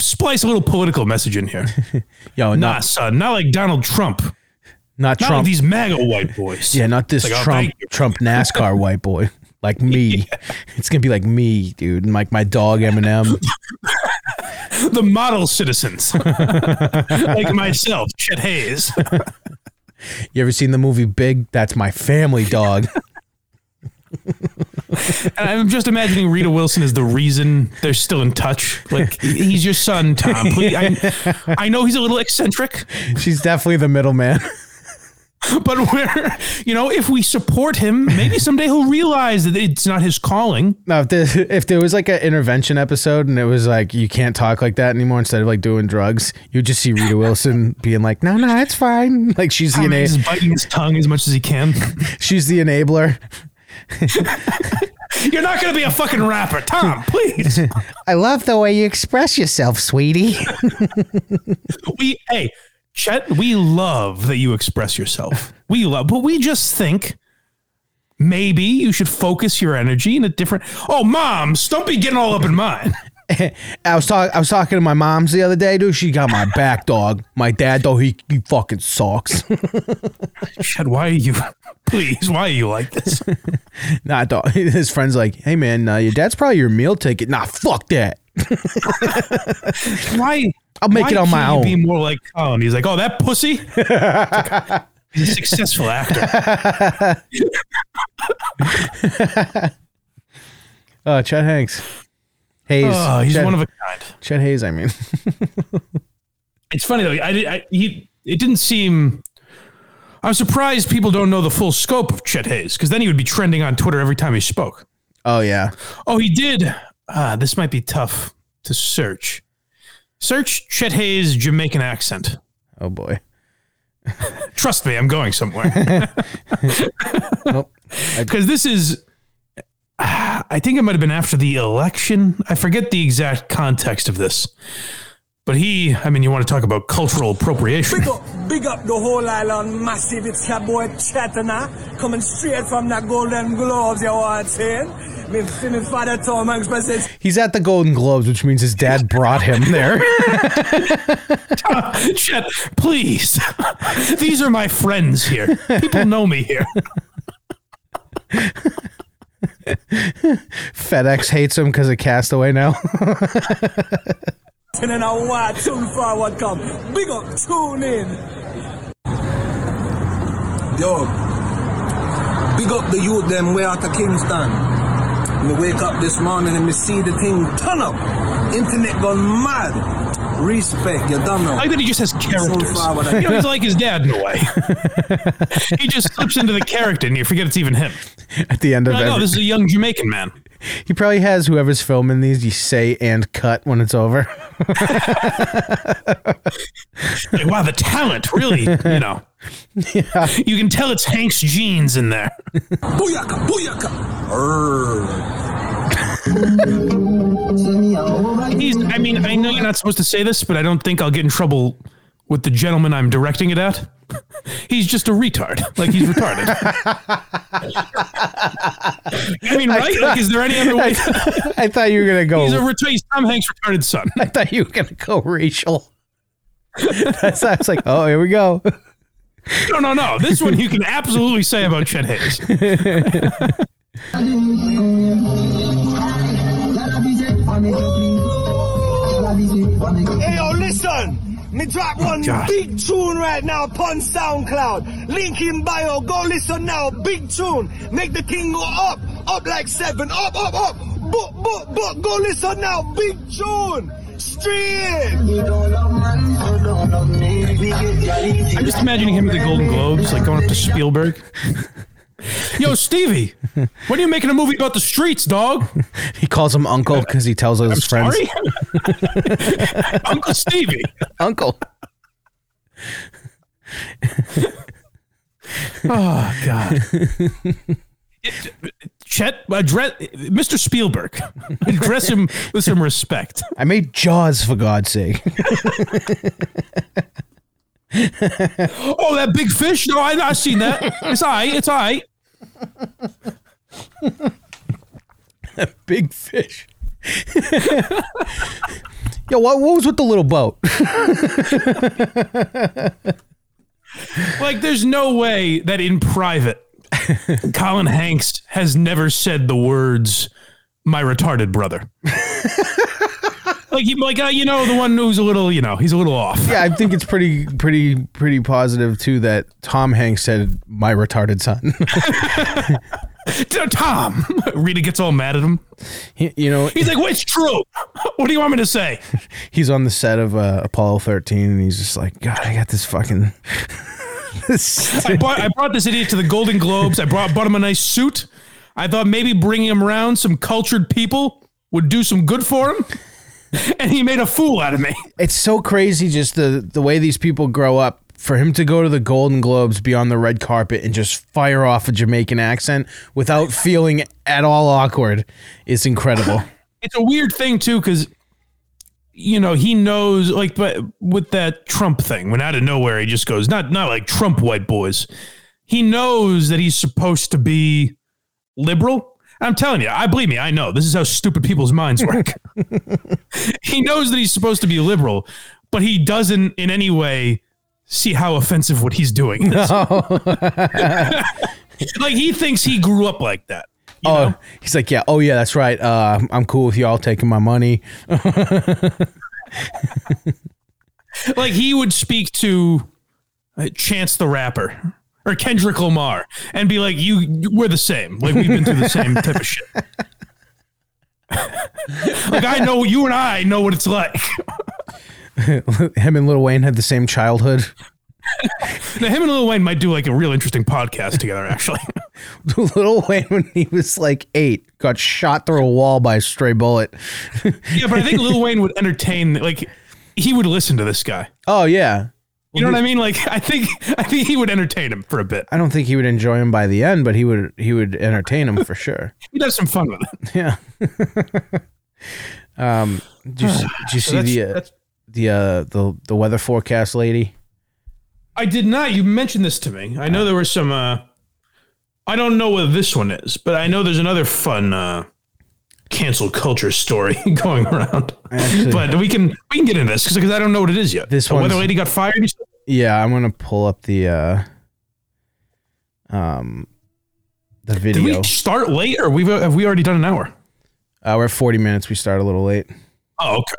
splice a little political message in here. Yo, Nah, not son, not like Donald Trump, not not Trump. these MAGA white boys. yeah, not this Like, oh, Trump you. Trump NASCAR white boy. Like me. It's gonna be like me, dude, and like my dog Eminem. the model citizens, like myself, Chet Haze. You ever seen the movie Big? That's my family dog. And I'm just imagining Rita Wilson is the reason they're still in touch. Like he's your son, Tom. Please, I, I know he's a little eccentric, She's definitely the middleman. but we're you know if we support him, maybe someday he'll realize that it's not his calling. No, if there, if there was like an intervention episode and it was like you can't talk like that anymore instead of like doing drugs, you'd just see Rita Wilson being like, "No, no, it's fine." Like she's the Tom ena- biting his tongue as much as he can. she's the enabler. You're not going to be a fucking rapper, Tom. Please. I love the way you express yourself, sweetie. We hey, we love that you express yourself. We love, but we just think maybe you should focus your energy in a different. Oh, moms, don't be getting all up in mine. I was talking. I was talking to my mom's the other day, dude. She got my back, dog. My dad, though, he, he fucking sucks. Chet, why are you? Please, why are you like this? nah, dog. His friend's like, "Hey, man, uh, your dad's probably your meal ticket." Nah, fuck that. Why? I'll make why it on my own. Be more like Colin. He's like, oh, that pussy. He's a successful actor. Uh, Chet Hanks. Haze. Oh, he's Chet, one of a kind. Chet Haze. I mean, It's funny though. I, did- I he it didn't seem. I'm surprised people don't know the full scope of Chet Haze because then he would be trending on Twitter every time he spoke. oh yeah. Oh, he did. Ah, this might be tough to search. Search Chet Haze Jamaican accent. Oh boy. Trust me, I'm going somewhere. Nope. Because this is, I think it might have been after the election. I forget the exact context of this. But he, I mean, you want to talk about cultural appropriation. Big up, big up the whole island massive. It's your boy Chatana coming straight from the Golden Globes. You know what I'm saying? Me, me father Tom Hanks presents He's at the Golden Globes, which means his dad brought him there. Chet, please. These are my friends here. People know me here. FedEx hates him because of Castaway now. and then I watch tune forward come. Big up, tune in. Yo, big up the youth them way out of Kingston. Me wake up this morning and me see the thing turn up. Internet gone mad. Respect, you don't know. I like that he just has characters. So far, You know, he's like his dad in a way. he just slips into the character and you forget it's even him. at the end of You're like, oh, this is a young Jamaican man. he probably has whoever's filming these. You say and cut when it's over. Like, wow, the talent, really, you know. You can tell it's Hank's genes in there. Booyaka, booyaka. He's, I mean, I know you're not supposed to say this, but I don't think I'll get in trouble with the gentleman I'm directing it at. He's just a retard. Like, he's retarded. I mean, right? Like, is there any other way? I thought you were gonna go. He's a retarded, he's Tom Hanks' retarded son. I thought you were gonna go racial. That's I was like, oh, here we go. No, no, no. This one you can absolutely say about Chet Haze. Hey yo, listen! Me drop oh, one God. big tune right now upon SoundCloud. Link in bio. Go listen now. Big tune. Make the king go up. Up like seven. Up, up, up. Book, book, book. Go listen now. Big tune. Straight. I'm just imagining him at the Golden Globes, like going up to Spielberg. Yo, Stevie, when are you making a movie about the streets, dog? He calls him uncle because he tells all his friends? Uncle Stevie. uncle. Oh, God. Chet, address, Mr. Spielberg, address him with some respect. I made Jaws for God's sake. Oh, that big fish? No, I, I've seen that. It's all right. It's all right. A big fish. Yo, what, what was with the little boat? Like, there's no way that in private, Colin Hanks has never said the words "my retarded brother." Like, he, like uh, you know, the one who's a little, you know, he's a little off. yeah, I think it's pretty, pretty, pretty positive too that Tom Hanks said my retarded son. Tom, Rita gets all mad at him. He- you know, He's like, "Well, it's true. What do you want me to say?" he's on the set of uh, Apollo 13 and he's just like, God, I got this fucking. this I brought, I brought this idiot to the Golden Globes. I brought bought him a nice suit. I thought maybe bringing him around some cultured people would do some good for him. And he made a fool out of me. it's so crazy just the the way these people grow up for him to go to the golden globes be on the red carpet and just fire off a jamaican accent without feeling at all awkward is incredible It's a weird thing too, because you know, he knows like but with that Trump thing, when out of nowhere he just goes, not not like Trump white boys. He knows that he's supposed to be liberal. I'm telling you, I believe me, I know. This is how stupid people's minds work. he knows that he's supposed to be liberal, but he doesn't in any way see how offensive what he's doing is. like he thinks he grew up like that. you oh, know? he's like, yeah. Oh, yeah, that's right. Uh, I'm cool with y'all taking my money. like he would speak to uh, Chance the Rapper or Kendrick Lamar and be like, "You, we're the same. Like we've been through the same type of shit." like I know you and I know what it's like. Him and Lil Wayne had the same childhood. Now, him and Lil Wayne might do like a real interesting podcast together. Actually, Lil Wayne, when he was like eight, got shot through a wall by a stray bullet. yeah, but I think Lil Wayne would entertain. Like he would listen to this guy. Oh yeah. You know what I mean? Like I think I think he would entertain him for a bit. I don't think he would enjoy him by the end, but he would he would entertain him for sure. He'd have some fun with it. Yeah. um, did you, did you So see the uh, that's- the uh, the the weather forecast lady? I did not. You mentioned this to me. I know there were some. uh I don't know what this one is, but I know there's another fun uh cancel culture story going around. Actually- but we can we can get into this because I don't know what it is yet. This The weather lady got fired. Yeah, I'm gonna pull up the uh, um, the video. Did we start late, or we have we already done an hour? Uh, we're at 40 minutes. We start a little late, Oh, okay.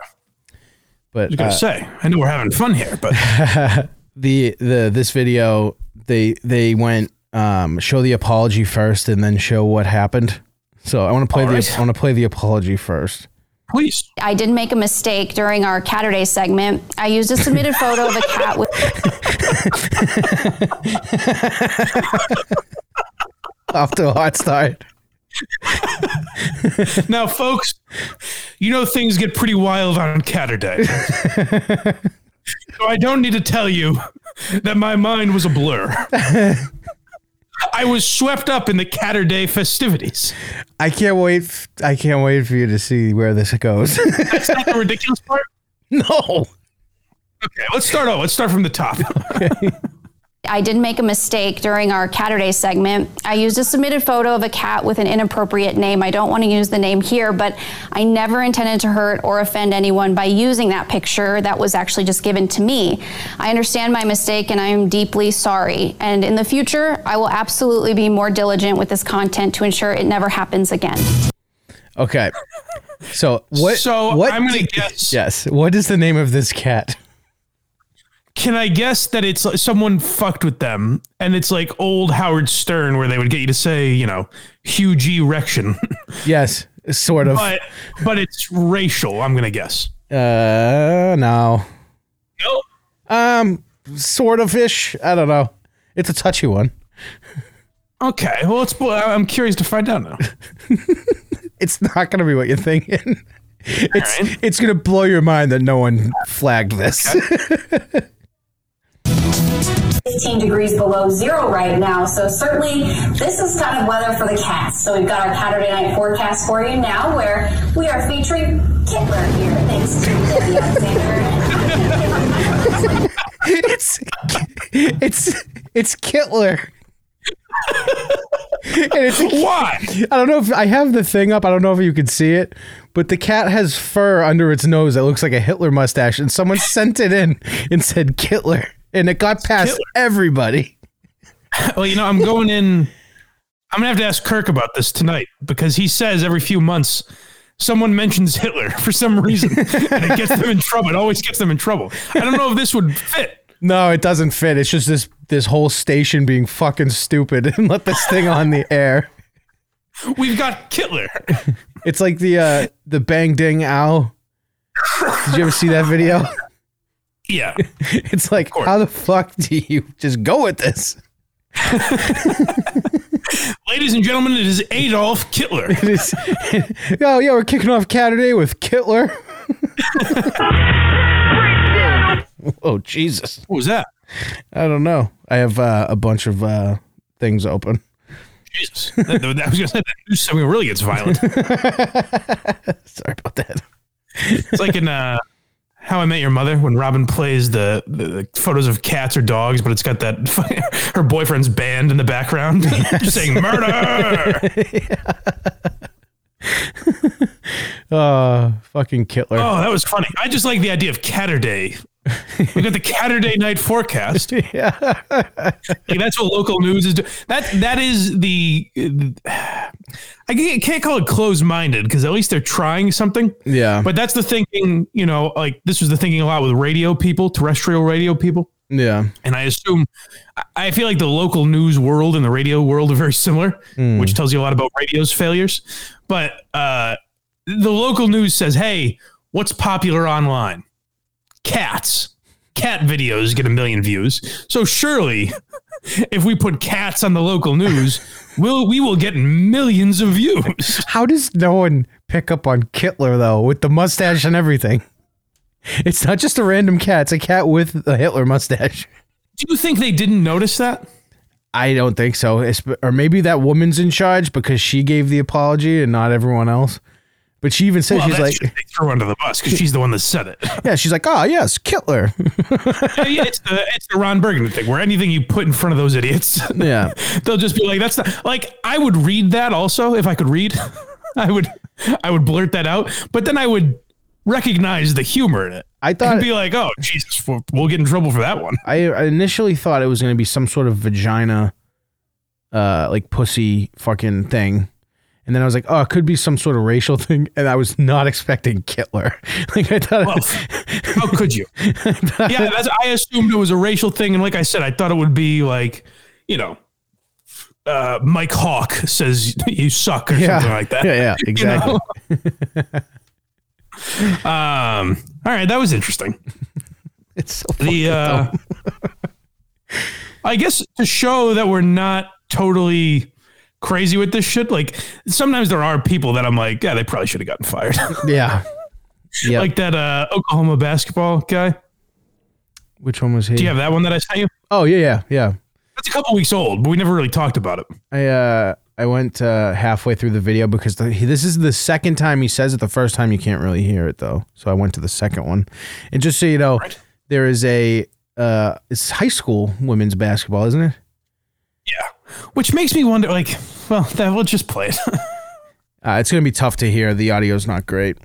But I was gonna uh, say I know we're having fun here, but the the this video they they went um show the apology first and then show what happened. So I want to play All the right. I want to play the apology first. Please. I did make a mistake during our Catterday segment. I used a submitted photo of a cat with Off to a hot start. Now, folks, you know things get pretty wild on Catterday. so I don't need to tell you that my mind was a blur. I was swept up in the Catterday festivities. I can't wait. I can't wait for you to see where this goes. That's not the ridiculous part. no. Okay, let's start out. Let's start from the top. I did make a mistake during our Catterday segment. I used a submitted photo of a cat with an inappropriate name. I don't want to use the name here, but I never intended to hurt or offend anyone by using that picture that was actually just given to me. I understand my mistake and I am deeply sorry. And in the future, I will absolutely be more diligent with this content to ensure it never happens again. Okay. So what? So, what? I'm gonna guess- Yes. What is the name of this cat? Can I guess that it's like someone fucked with them and it's like old Howard Stern where they would get you to say, you know, huge erection, Yes, sort of. but but it's racial, I'm going to guess. Uh, no. No. Um, sort of ish. I don't know. It's a touchy one. Okay. Well, it's I'm curious to find out now. It's not gonna be what you're thinking. It's right. it's gonna blow your mind that no one flagged this. 15 degrees below zero right now. So certainly this is kind of weather for the cats. So we've got our Saturday night forecast for you now where we are featuring Kittler here. Thanks to Debbie Alexander. it's it's it's Kittler. and it's a, Why? I don't know if I have the thing up. I don't know if you can see it, but the cat has fur under its nose that looks like a Hitler mustache, and someone sent it in and said Kittler, and it got past Kittler. everybody. Well, you know, I'm going in. I'm gonna have to ask Kirk about this tonight because he says every few months someone mentions Hitler for some reason, and it gets them in trouble. It always gets them in trouble. I don't know if this would fit. No, it doesn't fit. It's just this this whole station being fucking stupid and let this thing on the air. We've got Kittler. It's like the uh the bang ding ow. Did you ever see that video? Yeah. It's like how the fuck do you just go with this? Ladies and gentlemen, it is Adolf Kittler. It is, oh yeah, we're kicking off Saturday with Kittler. oh Jesus! What was that? I don't know. I have uh, a bunch of uh, things open. Jesus. That- that- I was gonna say that news segment really gets violent. Sorry about that. It's like in uh How I Met Your Mother when Robin plays the, the, the photos of cats or dogs, but it's got that her boyfriend's band in the background just saying murder. Oh, fucking Kittler. Oh, that was funny. I just like the idea of Catterday. We got the Catterday night forecast. yeah. Like, that's what local news is. Do- that that is the. I can't call it closed minded because at least they're trying something. Yeah. But that's the thinking. You know, like this was the thinking a lot with radio people, terrestrial radio people. Yeah. And I assume, I- feel like the local news world and the radio world are very similar, Hmm. which tells you a lot about radio's failures. But uh, the local news says, hey, what's popular online? Cats. Cat videos get a million views. So surely, if we put cats on the local news, we'll, we will get millions of views. How does no one pick up on Kittler though, with the mustache and everything? It's not just a random cat; it's a cat with a Hitler mustache. Do you think they didn't notice that? I don't think so. It's, or maybe that woman's in charge because she gave the apology and not everyone else. But she even said Well, she's like, they throw under the bus because she's the one that said it. yeah, she's like, oh yes, Kittler. yeah, yeah, it's the it's the Ron Burgundy thing where anything you put in front of those idiots, yeah, they'll just be like, "That's not like." I would read that also if I could read. I would I would blurt that out, but then I would recognize the humor in it. I thought and be like, "Oh Jesus, we'll, we'll get in trouble for that one." I I initially thought it was going to be some sort of vagina, uh, like pussy fucking thing. And then I was like, oh, it could be some sort of racial thing. And I was not expecting Kittler. Like I thought, Well, how could you? yeah, I assumed it was a racial thing, and like I said, I thought it would be like, you know. Uh, Mike Hawk says you suck or Yeah. something like that. Yeah, yeah, You exactly. know? um, all right, that was interesting. it's so the uh, I guess to show that we're not totally crazy with this shit. Like sometimes there are people that I'm like, yeah, they probably should have gotten fired. yeah. Yeah. like that uh, Oklahoma basketball guy. Which one was he? Do you have that one that I sent you? Oh yeah, yeah, yeah. That's a couple weeks old, but we never really talked about it. I uh I went uh, halfway through the video because the, he, this is the second time he says it. The first time you can't really hear it though, so I went to the second one. And just so you know, there is a uh it's high school women's basketball, isn't it? Which makes me wonder, like, well, that we'll just play it. Uh, it's gonna be tough to hear. The audio's not great.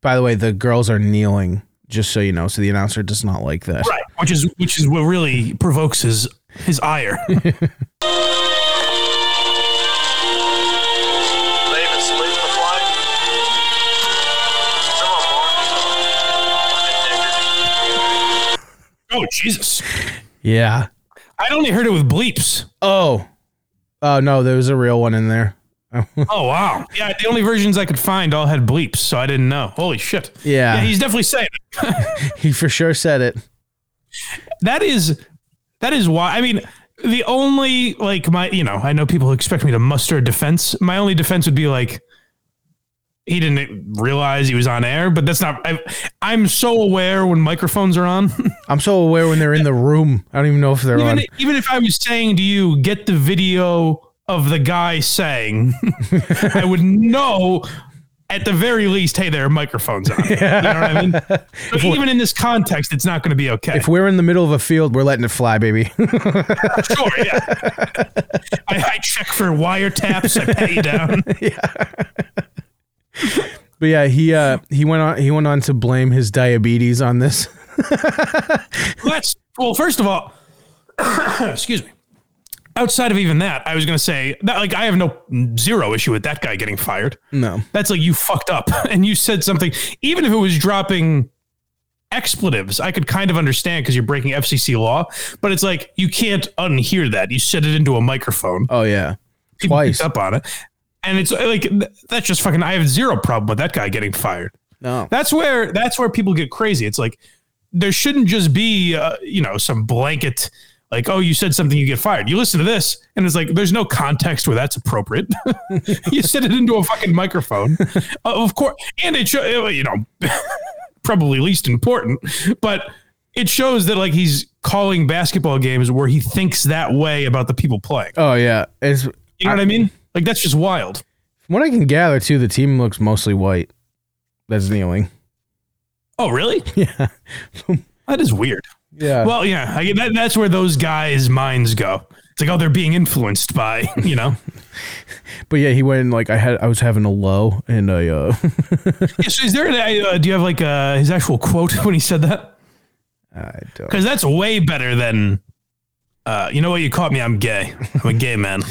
By the way, the girls are kneeling, just so you know. So the announcer does not like that. right. Which is which is what really provokes his his ire. oh Jesus! Yeah. I only heard it with bleeps. Oh. Oh no, there was a real one in there. Oh wow! Yeah, the only versions I could find all had bleeps, so I didn't know. Holy shit! Yeah. he's definitely saying it. he for sure said it. That is that is why. I mean, the only like my you know I know people expect me to muster a defense. My only defense would be like he didn't realize he was on air, but that's not. I, I'm so aware when microphones are on. I'm so aware when they're in the room. I don't even know if they're even on. even if I was saying to you, get the video of the guy saying, I would know at the very least, hey, there are microphones on. You know what I mean? But even in this context, it's not going to be okay. If we're in the middle of a field, we're letting it fly, baby. sure, yeah. I, I check for wiretaps. I pat you down. But yeah, he uh he went on he went on to blame his diabetes on this. Let's well, first of all, excuse me. Outside of even that, I was going to say that like I have no zero issue with that guy getting fired. No. That's like you fucked up and you said something even if it was dropping expletives, I could kind of understand because you're breaking FCC law, but it's like you can't unhear that. You said it into a microphone. Oh yeah. People Twice. up on it. And it's like that's just fucking I have zero problem with that guy getting fired. No. That's where that's where people get crazy. It's like there shouldn't just be uh, you know some blanket like oh you said something you get fired. You listen to this and it's like there's no context where that's appropriate. you said it into a fucking microphone, uh, of course, and it show, you know probably least important, but it shows that like he's calling basketball games where he thinks that way about the people playing. Oh yeah. It's You know what I mean? Like that's just wild. From what I can gather, too, the team looks mostly white. That's kneeling. Oh, really? Yeah. That is weird. Yeah. Well, yeah, I, that, that's where those guys' minds go. It's like, oh, they're being influenced by, you know. But yeah, he went and, like I had I was having a low and I uh Yeah, so is there? Uh, do you have like uh, his actual quote when he said that? I don't Because that's way better than, uh, you know what? You caught me. I'm gay. I'm a gay man.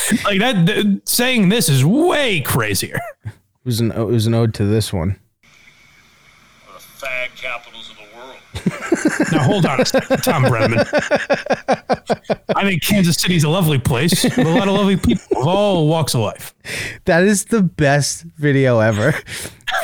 like that. th- saying this is way crazier. it was an it was an ode to this one. The fag capitals of the world. Now hold on a second, Thom Brennaman. I think Kansas City's a lovely place with a lot of lovely people of all walks of life. That is the best video ever.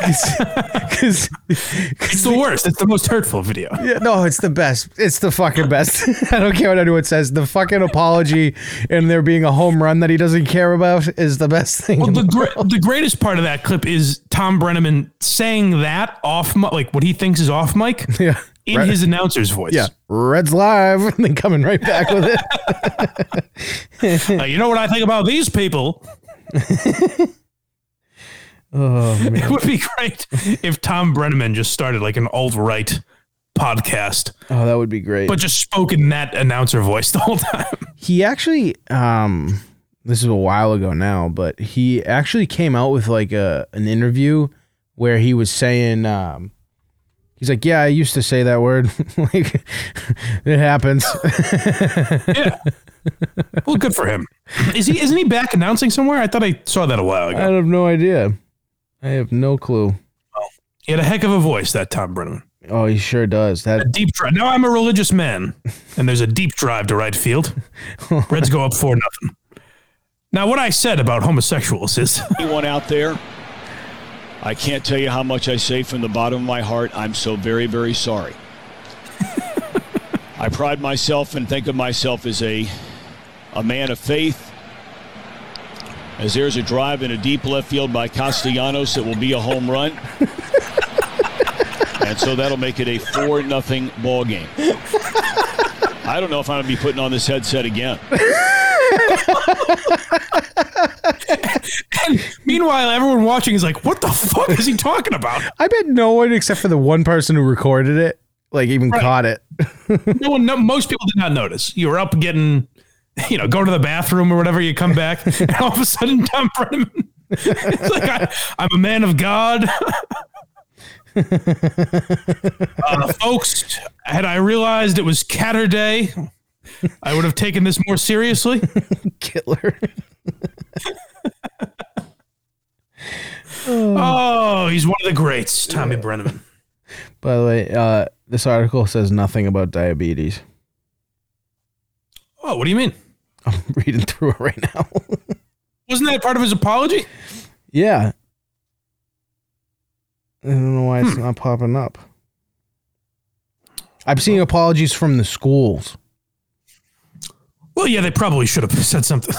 Because It's the worst. It's the most hurtful video. Yeah, no, it's the best. It's the fucking best. I don't care what anyone says. The fucking apology and there being a home run that he doesn't care about is the best thing. Well, the the gra- the greatest part of that clip is Thom Brennaman saying that off, like what he thinks is off mic, Yeah. in Red- his announcer's voice. Yeah. Reds live and then coming right back with it. Uh, you know what I think about these people? Oh It would be great if Thom Brennaman just started like an alt right podcast, Oh, that would be great. but just spoke in that announcer voice the whole time. he actually um this is a while ago now, but he actually came out with like a an interview where he was saying um he's like, "Yeah, I used to say that word. like it happens." yeah. Well, good for him. Is he? Isn't he back announcing somewhere? I thought I saw that a while ago. I have no idea. I have no clue. He had a heck of a voice, that Thom Brennaman. Oh, he sure does. A That deep drive. Now I'm a religious man, and there's a deep drive to right field. Reds go up four nothing. Now, what I said about homosexuals is Anyone out there? I can't tell you how much I say from the bottom of my heart. I'm so very, very sorry. I pride myself and think of myself as a a man of faith. As there's a drive in a deep left field by Castellanos, it will be a home run. and so that'll make it a 4 nothing ball game. I don't know if I'm going to be putting on this headset again. Meanwhile, everyone watching is like, "What the fuck is he talking about?" I bet no one except for the one person who recorded it like even Right. caught it. No one, no, most people did not notice. You were up getting, you know, go to the bathroom or whatever. You come back, and all of a sudden, Thom Brennaman. it's like I, I'm a man of God. uh, folks, had I realized it was Catter Day, I would have taken this more seriously. Killer. Oh, he's one of the greats, Tommy Brennaman. By the way, uh, this article says nothing about diabetes. Oh, what do you mean? I'm reading through it right now. Wasn't that part of his apology? yeah. I don't know why Hmm. it's not popping up. I'm seeing apologies from the schools. Well, yeah, they probably should have said something.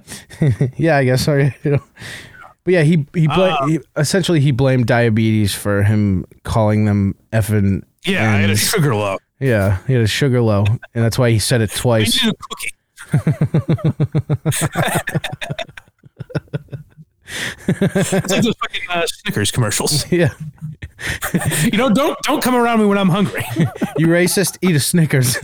yeah, I guess. Sorry. But yeah, he he, bla- Uh, he essentially he blamed diabetes for him calling them effing. Yeah, I had a sugar low. Yeah, he had a sugar low, and that's why he said it twice. it's like those fucking uh, Snickers commercials. yeah, You know, don't don't come around me when I'm hungry. you racist. Eat a Snickers.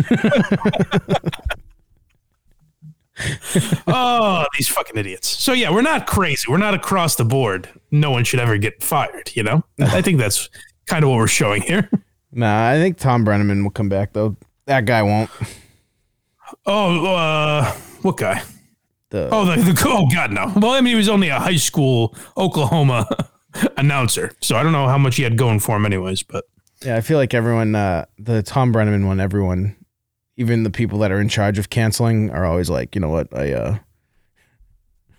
oh, these fucking idiots. So yeah, we're not crazy. We're not across the board. No one should ever get fired. You know, I think that's kind of what we're showing here. nah, I think Thom Brennaman will come back though. That guy won't. Oh, uh, what guy? The Oh, the, the oh god no. Well, I mean, he was only a high school Oklahoma announcer, so I don't know how much he had going for him, anyways. But yeah, I feel like everyone, uh, the Thom Brennaman one, everyone, even the people that are in charge of canceling, are always like, you know what, I uh,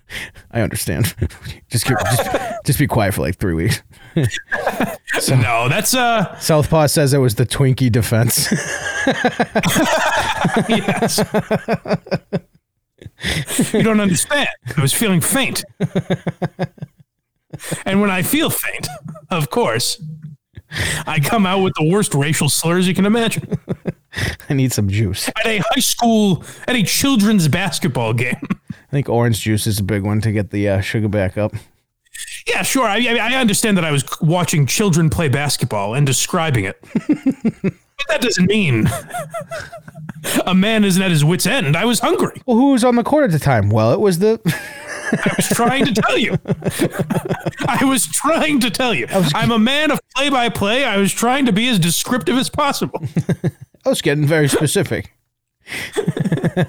I understand. just, keep, just just be quiet for like three weeks. no, that's uh, Southpaw says it was the Twinkie defense. yes. you don't understand. I was feeling faint. and when I feel faint, of course, I come out with the worst racial slurs you can imagine. I need some juice. at a high school at a children's basketball game. I think orange juice is a big one to get the uh, sugar back up. Yeah, sure. I, I I understand that I was watching children play basketball and describing it. but that doesn't mean a man isn't at his wits' end. I was hungry. Well, who was on the court at the time? Well, it was the. I was trying to tell you. I was trying to tell you. I'm a man of play by play. I was trying to be as descriptive as possible. I was getting very specific.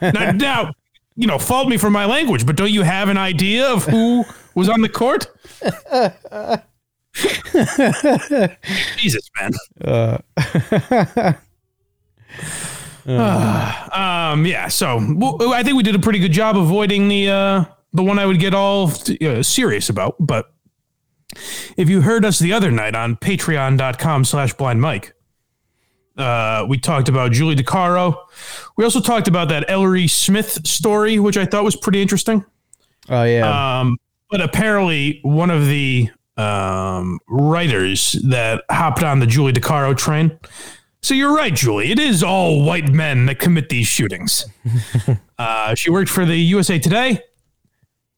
now, now, you know, fault me for my language, but don't you have an idea of who was on the court? Jesus, man. um, yeah. So well, I think we did a pretty good job avoiding the uh, the one I would get all uh, serious about. But if you heard us the other night on patreon.com slash blind mike, uh, we talked about Julie DiCaro. We also talked about that Ellery Smith story, which I thought was pretty interesting. Oh yeah. Um, but apparently, one of the um, writers that hopped on the Julie DiCaro train. So you're right, Julie. It is all white men that commit these shootings. uh, she worked for the USA Today.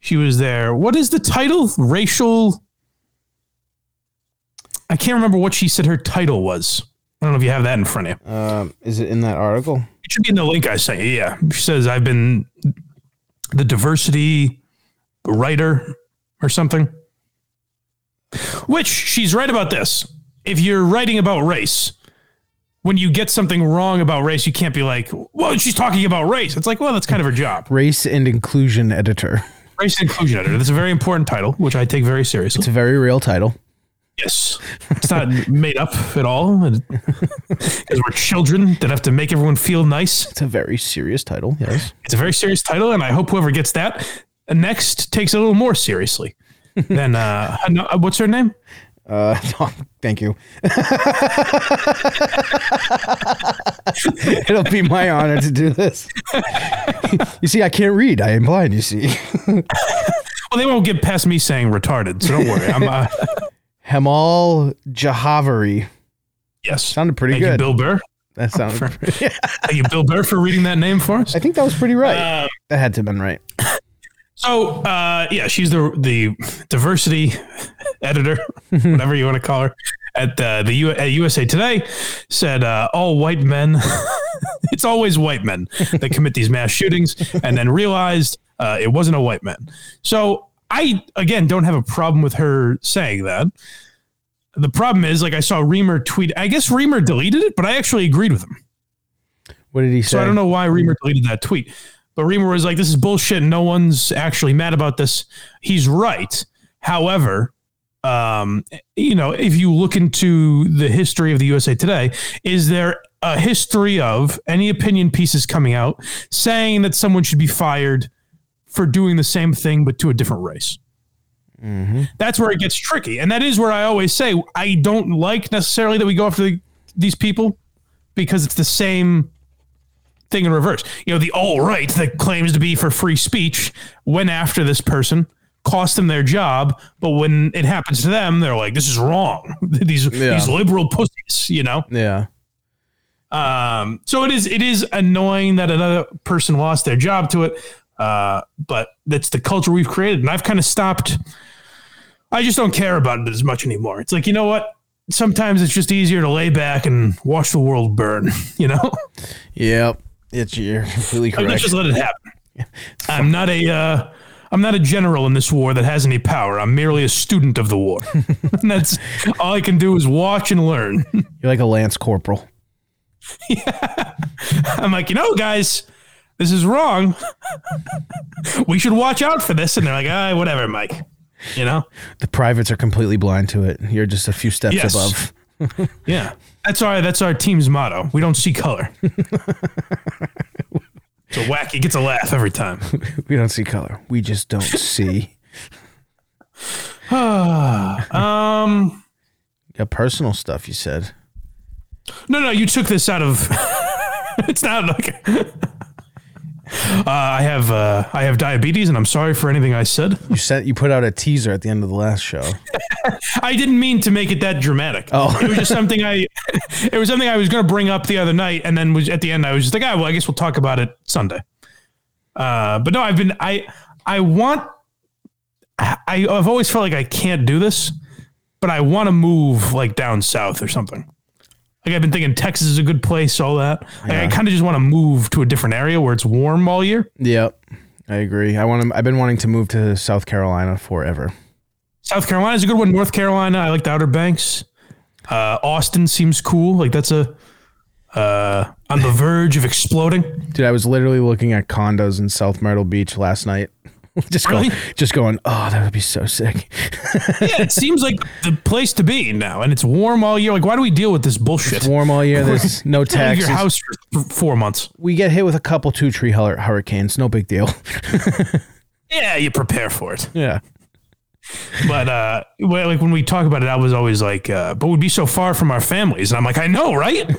She was there. What is the title? Racial. I can't remember what she said her title was. I don't know if you have that in front of you. Um, is it in that article? It should be in the link I sent you. Yeah. She says, I've been the diversity writer or something. Which she's right about this. If you're writing about race, when you get something wrong about race, you can't be like, well, she's talking about race. It's like, well, that's kind of her job. Race and inclusion editor. Race and inclusion editor. That's a very important title, which I take very seriously. It's a very real title. Yes. It's not made up at all. Because we're children that have to make everyone feel nice. It's a very serious title. Yes. It's a very serious title, and I hope whoever gets that next takes it a little more seriously. than uh, what's her name? Uh, thank you. It'll be my honor to do this. you see, I can't read. I am blind. You see. well, they won't get past me saying retarded, so don't worry. I'm uh, Hemal Jhaveri. Yes, sounded pretty Thank good. You, Bill Burr. That sounded. For, Thank you, Bill Burr, for reading that name for us. I think that was pretty right. Uh, that had to have been right. So, uh, yeah, she's the the diversity editor, whatever you want to call her, at the the U, at USA Today. Said uh, all white men. it's always white men that commit these mass shootings, and then realized uh, it wasn't a white man. So I again don't have a problem with her saying that. The problem is, like I saw Reamer tweet. I guess Reamer deleted it, but I actually agreed with him. What did he say? So I don't know why Reamer deleted that tweet. But Reamer was like, this is bullshit. No one's actually mad about this. He's right. However, um, you know, if you look into the history of the USA Today, is there a history of any opinion pieces coming out saying that someone should be fired for doing the same thing but to a different race? Mm-hmm. That's where it gets tricky. And that is where I always say I don't like necessarily that we go after the, these people because it's the same thing in reverse. You know, the alt right that claims to be for free speech went after this person, cost them their job, but when it happens to them, they're like, "This is wrong." these Yeah. these liberal pussies, you know. Yeah. Um, so it is it is annoying that another person lost their job to it, uh, but that's the culture we've created, and I've kind of stopped. I just don't care about it as much anymore. It's like you know what. Sometimes it's just easier to lay back and watch the world burn, you know? Yep. It's you're completely I mean, correct. just let it happen. I'm not a uh, I'm not a general in this war that has any power. I'm merely a student of the war. and that's all I can do is watch and learn. You're like a lance corporal. Yeah. I'm like, you know, guys, this is wrong. we should watch out for this. And they're like, ah, whatever, Mike. You know? The privates are completely blind to it. You're just a few steps Yes. above. Yeah. That's our that's our team's motto. We don't see color. so wacky gets a laugh every time. we don't see color. We just don't see. um Yeah, personal stuff. You said. No, no, you took this out of. it's not like. Uh, I have uh, I have diabetes, and I'm sorry for anything I said. You sent. You put out a teaser at the end of the last show. I didn't mean to make it that dramatic. Oh. it was just something I. it was something I was going to bring up the other night, and then was at the end I was just like, ah, well, I guess we'll talk about it Sunday. Uh, but no, I've been I I want I I've always felt like I can't do this, but I want to move like down south or something. Like I've been thinking Texas is a good place, all that. Like, I kind of just want to move to a different area where it's warm all year. Yep. I agree. I want to, I've been wanting to move to South Carolina forever. South Carolina is a good one. North Carolina, I like the Outer Banks. Uh, Austin seems cool. Like that's a uh, on the verge of exploding. Dude, I was literally looking at condos in South Myrtle Beach last night. just going, just going, oh, that would be so sick. yeah, it seems like the place to be now, and it's warm all year. Like, why do we deal with this bullshit? It's warm all year. There's no taxes. Your house for four months. We get hit with a couple two tree hurricanes. No big deal. Yeah, you prepare for it. yeah. But uh, well, like when we talk about it, I was always like, uh, "But we'd be so far from our families," and I'm like, "I know, right?"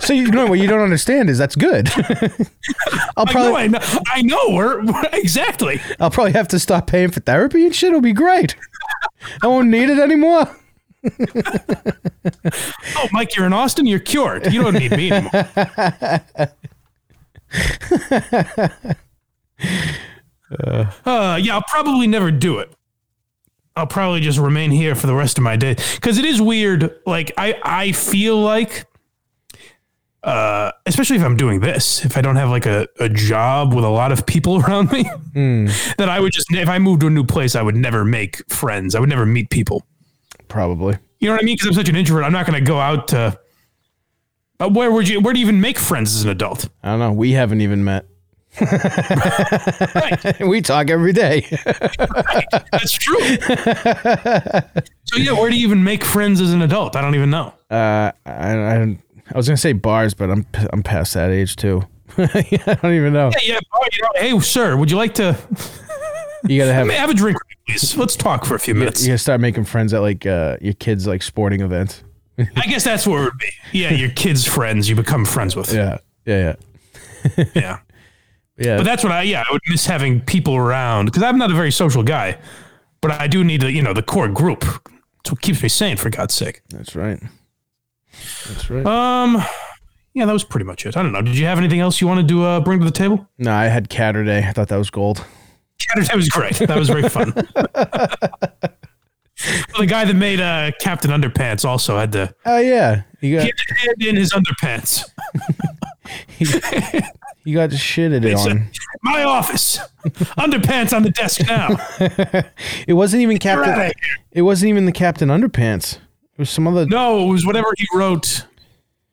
So you know what you don't understand is that's good. I'll I know, probably I know, I know. We're, we're- exactly. I'll probably have to stop paying for therapy and shit. It'll be great. I won't need it anymore. Oh, Mike, you're in Austin. You're cured. You don't need me anymore. Uh, yeah, I'll probably never do it. I'll probably just remain here for the rest of my day because it is weird. Like I, I feel like, uh, especially if I'm doing this, if I don't have like a, a job with a lot of people around me, that I would just if I moved to a new place, I would never make friends. I would never meet people. Probably. You know what I mean? Because I'm such an introvert. I'm not going to go out to. Uh, where would you? Where do you even make friends as an adult? I don't know. We haven't even met. we talk every day. That's true. so yeah, where do you even make friends as an adult? I don't even know. Uh, I, I, I was gonna say bars, but I'm I'm past that age too. I don't even know. Yeah, yeah. oh, you know, hey, sir, would you like to You gotta have. Have a drink, please? Let's talk for a few minutes. You gotta start making friends at like uh, your kids' like sporting events. I guess that's where it would be. Yeah, your kids' friends you become friends with. Yeah, yeah, yeah, yeah. But that's what I yeah I would miss having people around because I'm not a very social guy, but I do need the you know the core group. It's what keeps me sane for God's sake. That's right. That's right. Um, yeah, that was pretty much it. I don't know. Did you have anything else you wanted to uh, bring to the table? No, I had Catter Day. I thought that was gold. That was great. That was very fun. Well, the guy that made uh, Captain Underpants also had to. Oh yeah, you He got had to hand in his underpants. you got shitted He said, on. My office, underpants on the desk now. It wasn't even Get Captain. It wasn't even the Captain Underpants. It was some other. No, it was whatever he wrote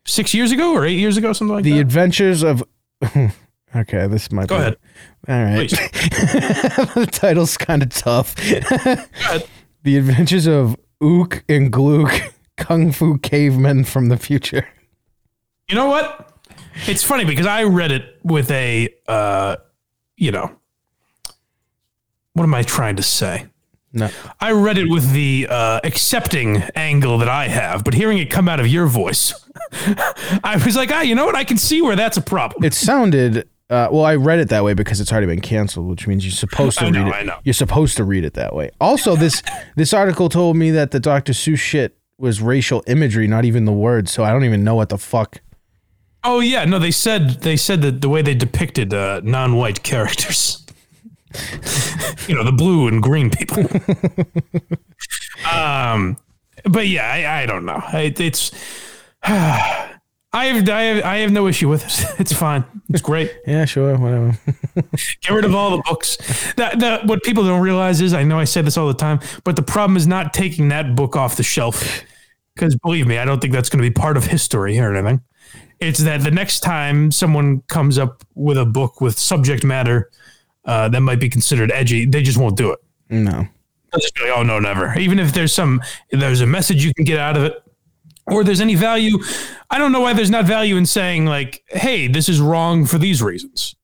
six years ago or eight years ago, something like the that. The Adventures of. okay, this might. Go be- ahead. All right. the title's kind of tough. The Adventures of Ook and Gluk, Kung Fu Cavemen from the Future. You know what? It's funny because I read it with a, uh, you know, what am I trying to say? No. I read it with the uh, accepting angle that I have, but hearing it come out of your voice, I was like, ah, you know what? I can see where that's a problem. It sounded. Uh, well, I read it that way because it's already been canceled, which means you're supposed to I know, read it. I know. You're supposed to read it that way. Also, this this article told me that the Dr. Seuss shit was racial imagery, not even the words. So I don't even know what the fuck. Oh yeah, no, they said they said that the way they depicted uh, non-white characters, you know, the blue and green people. um, but yeah, I, I don't know. I, it's I have, I have I have no issue with it. It's fine. It's great. Yeah, sure, whatever. Get rid of all the books. That, that what people don't realize is I know I say this all the time, but the problem is not taking that book off the shelf. Because believe me, I don't think that's going to be part of history or anything. It's that the next time someone comes up with a book with subject matter uh, that might be considered edgy, they just won't do it. No. They'll just be like, oh no, never. Even if there's some, there's a message you can get out of it, or there's any value. I don't know why there's not value in saying like, hey, this is wrong for these reasons,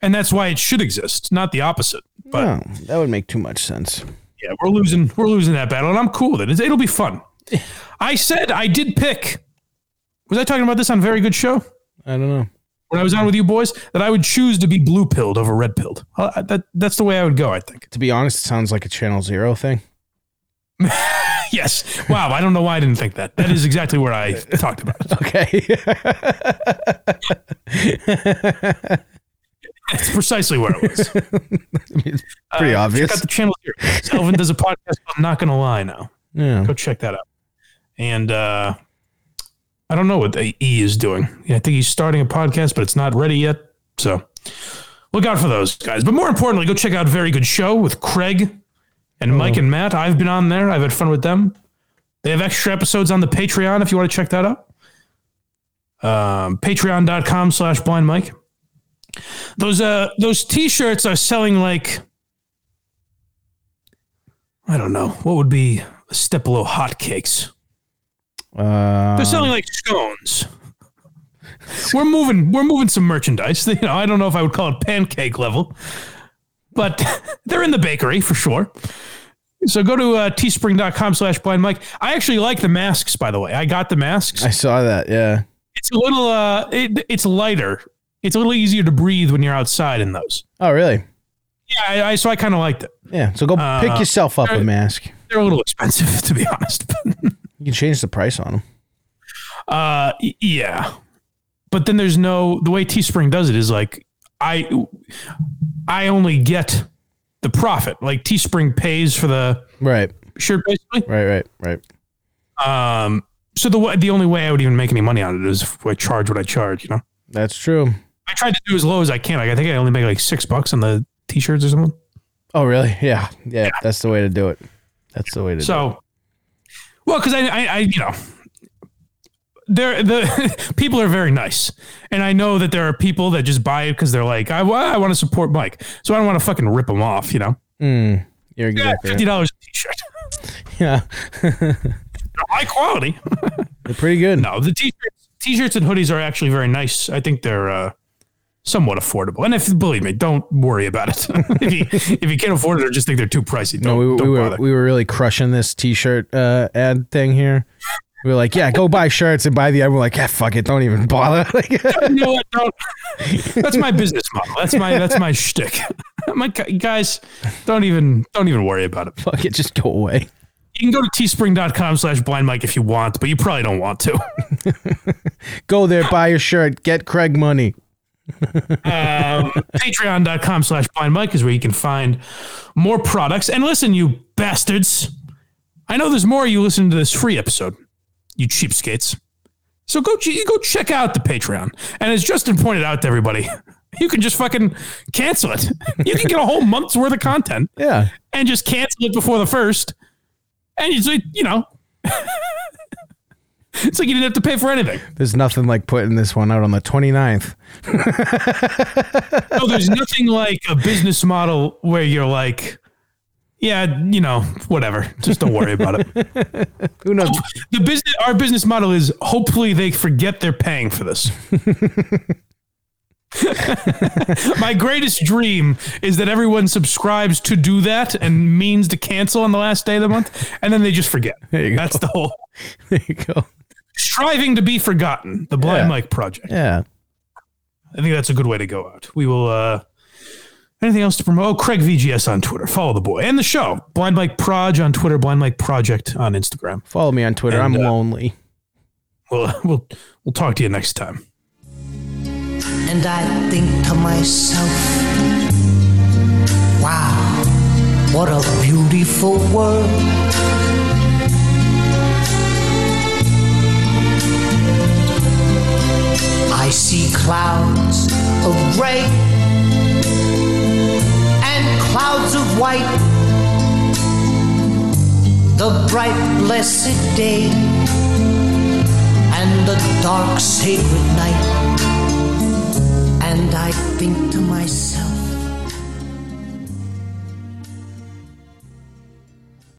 and that's why it should exist, not the opposite. But no, that would make too much sense. yeah, we're losing, we're losing that battle, and I'm cool with it. It's- It'll be fun. I said I did pick. Was I talking about this on Very Good Show? I don't know. When I was on with you boys, that I would choose to be blue pilled over red pilled. Uh, that that's the way I would go. I think. To be honest, it sounds like a Channel Zero thing. yes. Wow. I don't know why I didn't think that. That is exactly where I talked about it. Okay. That's precisely where it was. it's Pretty Uh, obvious. Check out the channel here. Elvin does a podcast. I'm not going to lie now. Yeah. Go check that out. And uh, I don't know what the E is doing. Yeah, I think he's starting a podcast, but it's not ready yet. So look out for those guys. But more importantly, go check out a Very Good Show with Craig and Mike and Matt. I've been on there. I've had fun with them. They have extra episodes on the Patreon if you want to check that out. Um, Patreon.com slash blind Mike. Those uh those t-shirts are selling like I don't know, what would be a step below hotcakes? Uh, They're selling like scones. We're moving. We're moving some merchandise. You know, I don't know if I would call it pancake level, but they're in the bakery for sure. So go to uh, teespring.com slash blind Mike. I actually like the masks, by the way. I got the masks. I saw that. Yeah. It's a little. Uh, it, it's lighter. It's a little easier to breathe when you're outside in those. Oh, really? Yeah. I, I so I kind of liked it. Yeah. So go Uh, pick yourself up a mask. They're a little expensive, to be honest. You can change the price on them. Uh, yeah, but then there's no the way Teespring does it is like I I only get the profit. Like Teespring pays for the Right. shirt basically. Right. Right. Right. Um, so the the only way I would even make any money on it is if I charge what I charge. You know, That's true. I tried to do as low as I can. Like I think I only make like six bucks on the t-shirts or something. Oh, really? Yeah. Yeah. That's the way to do it. That's the way to do it. So, well, because I, I, I, you know, there the people are very nice, and I know that there are people that just buy it because they're like, I, I want to support Mike, so I don't want to fucking rip them off, you know. Mm, you're Yeah, exactly dollars a t-shirt, Yeah. high quality. They're pretty good. no, the t-shirts, t-shirts and hoodies are actually very nice. I think they're uh, somewhat affordable, and if believe me, don't worry about it. if you if you can't afford it or just think they're too pricey, No, don't, we, we were we were really crushing this T-shirt uh, ad thing here. We were like, yeah, go buy shirts, and by the end, we're like, yeah, fuck it, don't even bother. Like, know what? Don't. That's my business model. That's my that's my shtick. My guys, don't even don't even worry about it. fuck it, just go away. You can go to teespring.com slash blind Mike if you want, but you probably don't want to. Go there, buy your shirt, get Craig money. Um, Patreon.com slash blind Mike is where you can find more products. And listen, you bastards. I know there's more you listen to this free episode, you cheapskates. So go go check out the Patreon. And as Justin pointed out to everybody, you can just fucking cancel it. You can get a whole month's worth of content. Yeah. and just cancel it before the first. And you, you know, it's like you didn't have to pay for anything. There's nothing like putting this one out on the 29th. No, there's nothing like a business model where you're like, yeah, you know, whatever. Just don't worry about it. Who knows? The business, our business model is hopefully they forget they're paying for this. My greatest dream is that everyone subscribes to do that and means to cancel on the last day of the month, and then they just forget. There you That's go. the whole There you go. striving to be forgotten. The Blind Yeah. Mike Project. Yeah. I think that's a good way to go out. We will. uh Anything else to promote? Oh, Craig VGS on Twitter. Follow the boy and the show. Blind Mike Proj on Twitter. Blind Mike Project on Instagram. Follow me on Twitter. And, I'm uh, lonely. We'll we'll we'll talk to you next time. And I think to myself, wow, what a beautiful world. I see clouds of gray and clouds of white. The bright, blessed day and the dark, sacred night. And I think to myself,